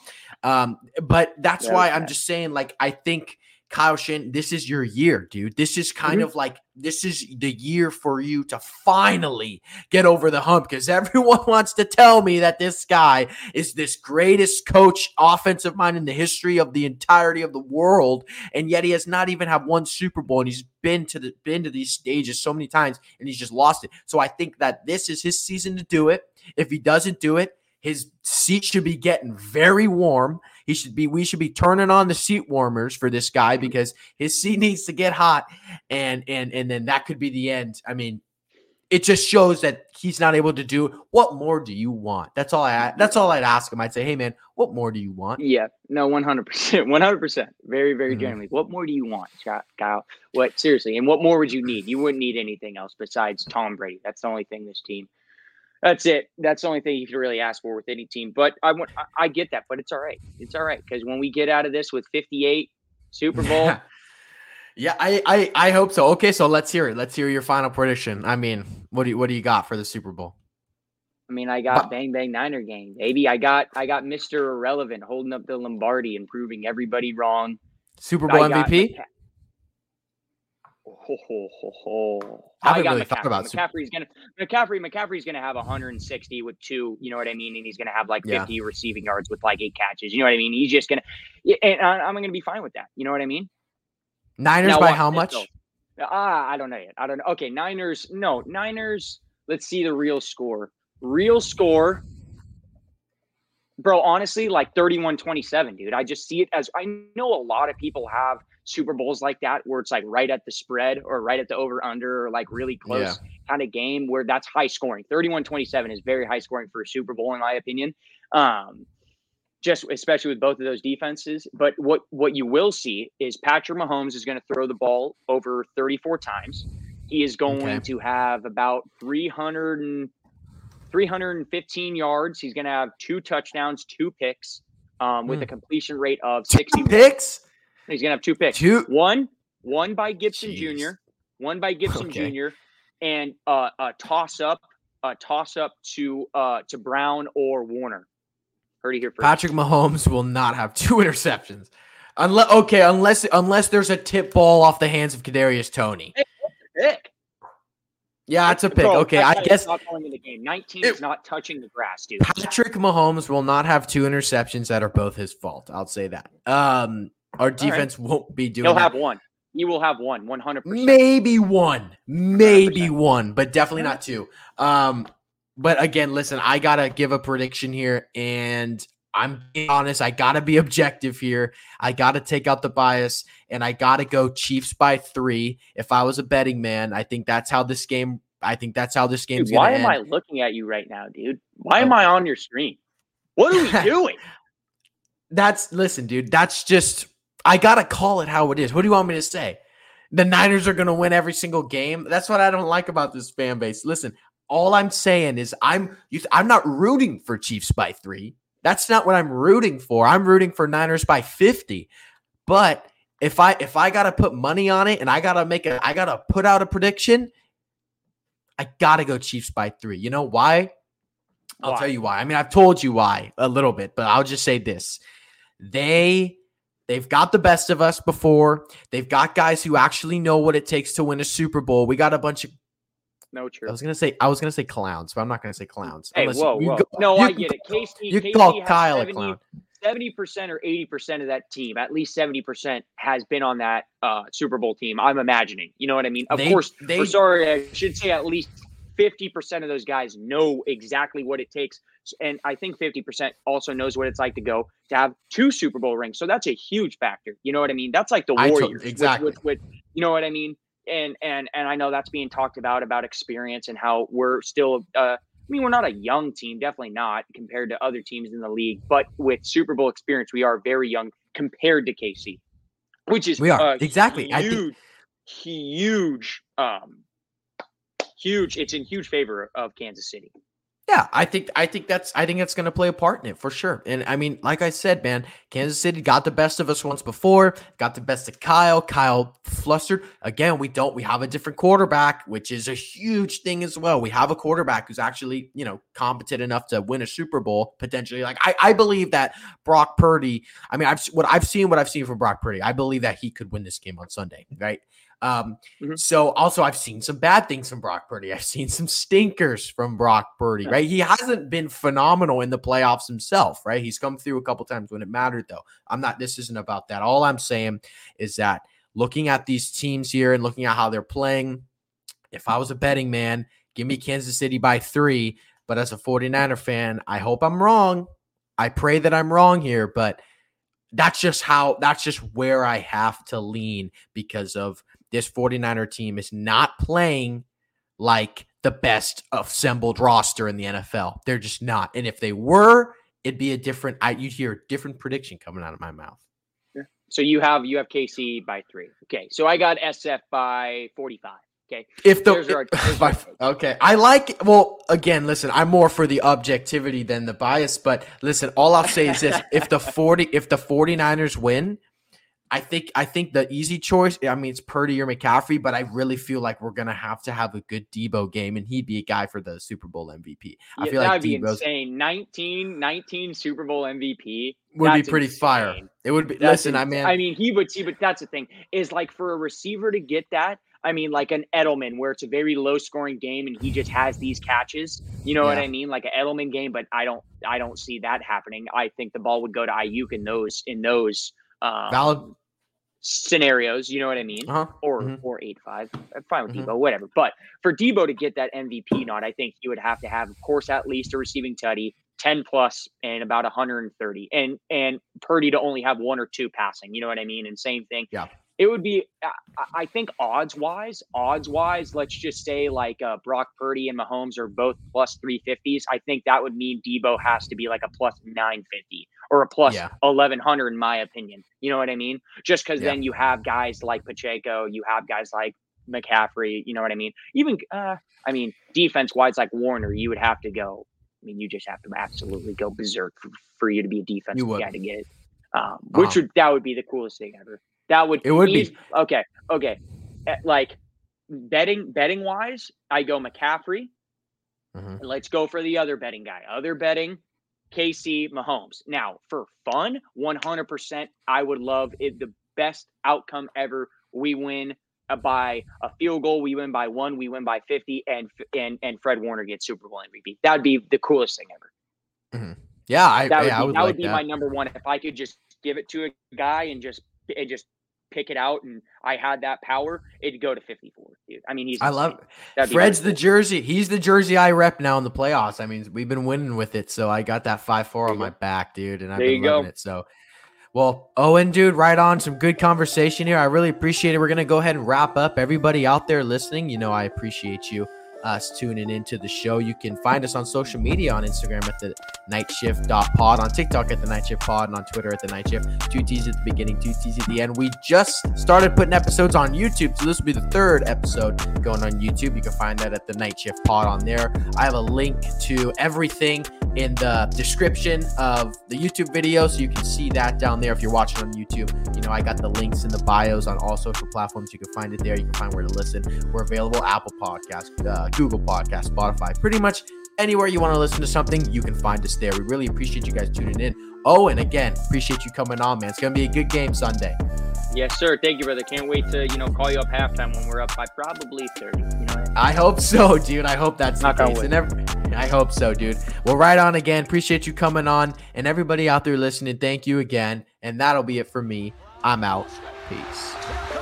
Speaker 1: Um, but that's yeah, why I'm just saying, like, I think Kyle Shin, this is your year, dude. This is kind mm-hmm. of like this is the year for you to finally get over the hump because everyone [LAUGHS] wants to tell me that this guy is this greatest coach, offensive mind in the history of the entirety of the world, and yet he has not even had one Super Bowl, and he's been to the been to these stages so many times, and he's just lost it. So I think that this is his season to do it. If he doesn't do it, his seat should be getting very warm. He should be we should be turning on the seat warmers for this guy because his seat [LAUGHS] needs to get hot and and and then that could be the end. I mean, it just shows that he's not able to do what more do you want? That's all I that's all I'd ask him. I'd say, "Hey man, what more do you want?"
Speaker 2: Yeah. No, 100%. 100%. Very very mm-hmm. genuinely. What more do you want, Scott Kyle? What seriously? And what more would you need? You wouldn't need anything else besides Tom Brady. That's the only thing this team that's it. That's the only thing you can really ask for with any team. But I want, I get that, but it's all right. It's all right because when we get out of this with 58 Super Bowl.
Speaker 1: Yeah. yeah, I, I I hope so. Okay, so let's hear it. Let's hear your final prediction. I mean, what do you what do you got for the Super Bowl?
Speaker 2: I mean, I got bang bang Niner game, baby. I got I got Mr. Irrelevant holding up the Lombardi and proving everybody wrong.
Speaker 1: Super Bowl MVP.
Speaker 2: Ho, ho, ho, ho.
Speaker 1: I haven't really McCaffrey. thought about
Speaker 2: McCaffrey's gonna McCaffrey McCaffrey's gonna have 160 with two, you know what I mean, and he's gonna have like 50 yeah. receiving yards with like eight catches. You know what I mean? He's just gonna, and I'm gonna be fine with that. You know what I mean?
Speaker 1: Niners now, by how much?
Speaker 2: Ah, I don't know yet. I don't know. Okay, Niners. No, Niners. Let's see the real score. Real score bro honestly like 31 27 dude i just see it as i know a lot of people have super bowls like that where it's like right at the spread or right at the over under or like really close yeah. kind of game where that's high scoring 31 27 is very high scoring for a super bowl in my opinion um just especially with both of those defenses but what what you will see is patrick mahomes is going to throw the ball over 34 times he is going okay. to have about 300 and 315 yards. He's going to have two touchdowns, two picks, um, with mm. a completion rate of 60
Speaker 1: picks.
Speaker 2: He's going to have two picks. Two. One, one by Gibson Jeez. Jr., one by Gibson okay. Jr., and uh, a toss up, a toss up to uh, to Brown or Warner. Heard it here first.
Speaker 1: Patrick Mahomes will not have two [LAUGHS] interceptions. Unless okay, unless unless there's a tip ball off the hands of Kadarius Toney.
Speaker 2: Pick.
Speaker 1: Yeah, it's a pick. Bro, okay, I guess
Speaker 2: not going in the game. 19 it, is not touching the grass, dude.
Speaker 1: Patrick Mahomes will not have two interceptions that are both his fault. I'll say that. Um, our defense right. won't be doing.
Speaker 2: He'll
Speaker 1: that.
Speaker 2: have one. He will have one. 100.
Speaker 1: Maybe one. Maybe 100%. one, but definitely not two. Um, but again, listen, I gotta give a prediction here, and I'm being honest. I gotta be [LAUGHS] objective here. I gotta take out the bias, and I gotta go Chiefs by three. If I was a betting man, I think that's how this game. I think that's how this game's.
Speaker 2: Dude, why
Speaker 1: am
Speaker 2: end. I looking at you right now, dude? Why am oh. I on your screen? What are we [LAUGHS] doing?
Speaker 1: that's listen, dude. That's just I gotta call it how it is. What do you want me to say? The Niners are gonna win every single game. That's what I don't like about this fan base. Listen, all I'm saying is I'm I'm not rooting for Chiefs by three. That's not what I'm rooting for. I'm rooting for Niners by 50. But if I if I gotta put money on it and I gotta make a I gotta put out a prediction, I gotta go Chiefs by three. You know why? I'll tell you why. I mean, I've told you why a little bit, but I'll just say this. They They've got the best of us before. They've got guys who actually know what it takes to win a Super Bowl. We got a bunch of
Speaker 2: no true.
Speaker 1: I was gonna say I was gonna say clowns, but I'm not gonna say clowns.
Speaker 2: Hey, whoa, you, whoa. Go, no, I get it. Casey,
Speaker 1: you
Speaker 2: Casey
Speaker 1: call Kyle 70, a clown.
Speaker 2: 70% or 80% of that team, at least 70%, has been on that uh, Super Bowl team. I'm imagining. You know what I mean? Of they, course, they, sorry, I should say at least 50% of those guys know exactly what it takes. And I think 50% also knows what it's like to go to have two Super Bowl rings. So that's a huge factor. You know what I mean? That's like the Warriors.
Speaker 1: exactly.
Speaker 2: With, with, with, you know what I mean? And and and I know that's being talked about about experience and how we're still uh, I mean, we're not a young team, definitely not compared to other teams in the league, but with Super Bowl experience, we are very young compared to KC, which is
Speaker 1: we are exactly
Speaker 2: huge, I think- huge, um, huge. It's in huge favor of Kansas City.
Speaker 1: Yeah, I think I think that's I think that's going to play a part in it for sure. And I mean, like I said, man, Kansas City got the best of us once before, got the best of Kyle. Kyle flustered again. We don't. We have a different quarterback, which is a huge thing as well. We have a quarterback who's actually you know competent enough to win a Super Bowl potentially. Like I, I believe that Brock Purdy. I mean, I've what I've seen what I've seen from Brock Purdy. I believe that he could win this game on Sunday, right? Um, mm-hmm. So also, I've seen some bad things from Brock Purdy. I've seen some stinkers from Brock Purdy. Right? He hasn't been phenomenal in the playoffs himself. Right? He's come through a couple times when it mattered, though. I'm not. This isn't about that. All I'm saying is that looking at these teams here and looking at how they're playing, if I was a betting man, give me Kansas City by three. But as a 49er fan, I hope I'm wrong. I pray that I'm wrong here, but that's just how that's just where I have to lean because of this 49er team is not playing like the best assembled roster in the NFL. They're just not. And if they were, it'd be a different I you'd hear a different prediction coming out of my mouth.
Speaker 2: So you have you have KC by three. Okay. So I got SF by 45. Okay.
Speaker 1: If the our, [LAUGHS] there's [LAUGHS] okay, I like. Well, again, listen, I'm more for the objectivity than the bias. But listen, all I'll say is this: [LAUGHS] if the 40, if the 49ers win, I think I think the easy choice. I mean, it's Purdy or McCaffrey, but I really feel like we're gonna have to have a good Deebo game, and he'd be a guy for the Super Bowl MVP. I
Speaker 2: yeah,
Speaker 1: feel
Speaker 2: like that'd Deebo's, be insane. 19, 19 Super Bowl MVP
Speaker 1: would be pretty insane. fire. It would be. That's listen, I mean,
Speaker 2: I mean, he would see, but that's the thing is like for a receiver to get that. I mean, like an Edelman, where it's a very low scoring game and he just has these catches. You know yeah. what I mean? Like an Edelman game, but I don't, I don't see that happening. I think the ball would go to Aiyuk in those, in those um,
Speaker 1: valid
Speaker 2: scenarios. You know what I mean? Uh-huh. Or mm-hmm. or eight five. I'm fine with mm-hmm. Deebo, whatever. But for Deebo to get that MVP nod, I think he would have to have, of course, at least a receiving tutty, ten plus, and about 130, and and Purdy to only have one or two passing. You know what I mean? And same thing.
Speaker 1: Yeah
Speaker 2: it would be i think odds wise odds wise let's just say like uh, brock purdy and mahomes are both plus 350s i think that would mean Deebo has to be like a plus 950 or a plus yeah. 1100 in my opinion you know what i mean just because yeah. then you have guys like pacheco you have guys like mccaffrey you know what i mean even uh, i mean defense wise like warner you would have to go i mean you just have to absolutely go berserk for, for you to be a defensive guy to get it um, which uh-huh. would that would be the coolest thing ever that would
Speaker 1: it would be
Speaker 2: okay. Okay, eh, like betting betting wise, I go McCaffrey. Mm-hmm. Let's go for the other betting guy. Other betting, KC Mahomes. Now for fun, one hundred percent, I would love it. The best outcome ever. We win by a field goal. We win by one. We win by fifty, and and and Fred Warner gets Super Bowl MVP. That would be the coolest thing ever.
Speaker 1: Mm-hmm. Yeah, I,
Speaker 2: that would
Speaker 1: yeah,
Speaker 2: be,
Speaker 1: would
Speaker 2: that
Speaker 1: like
Speaker 2: would be
Speaker 1: that.
Speaker 2: my number one. If I could just give it to a guy and just and just pick it out and I had that power, it'd go to 54, dude. I mean, he's
Speaker 1: I love Fred's the jersey. He's the jersey I rep now in the playoffs. I mean, we've been winning with it, so I got that 5-4 on my back, dude, and I've there been loving go. it. So well, Owen, dude, right on. Some good conversation here. I really appreciate it. We're going to go ahead and wrap up. Everybody out there listening, you know, I appreciate you us tuning into the show. You can find us on social media on Instagram at the night shift pod, on TikTok at the night shift pod, and on Twitter at the night shift. Two T's at the beginning, two T's at the end. We just started putting episodes on YouTube, so this will be the third episode going on YouTube. You can find that at the night shift pod on there. I have a link to everything in the description of the YouTube video, so you can see that down there if you're watching on YouTube. You know, I got the links in the bios on all social platforms. You can find it there. You can find where to listen. We're available Apple Podcasts, uh, Uh, Google Podcast, Spotify, pretty much anywhere you want to listen to something, you can find us there. We really appreciate you guys tuning in. Oh, and again, appreciate you coming on, man. It's gonna be a good game Sunday.
Speaker 2: Yes, sir. Thank you, brother. Can't wait to you know call you up halftime when we're up by probably thirty. You know.
Speaker 1: I hope so, dude. I hope that's
Speaker 2: Knock
Speaker 1: the case. I hope so, dude. Well, right on again. Appreciate you coming on, and everybody out there listening. Thank you again. And that'll be it for me. I'm out. Peace.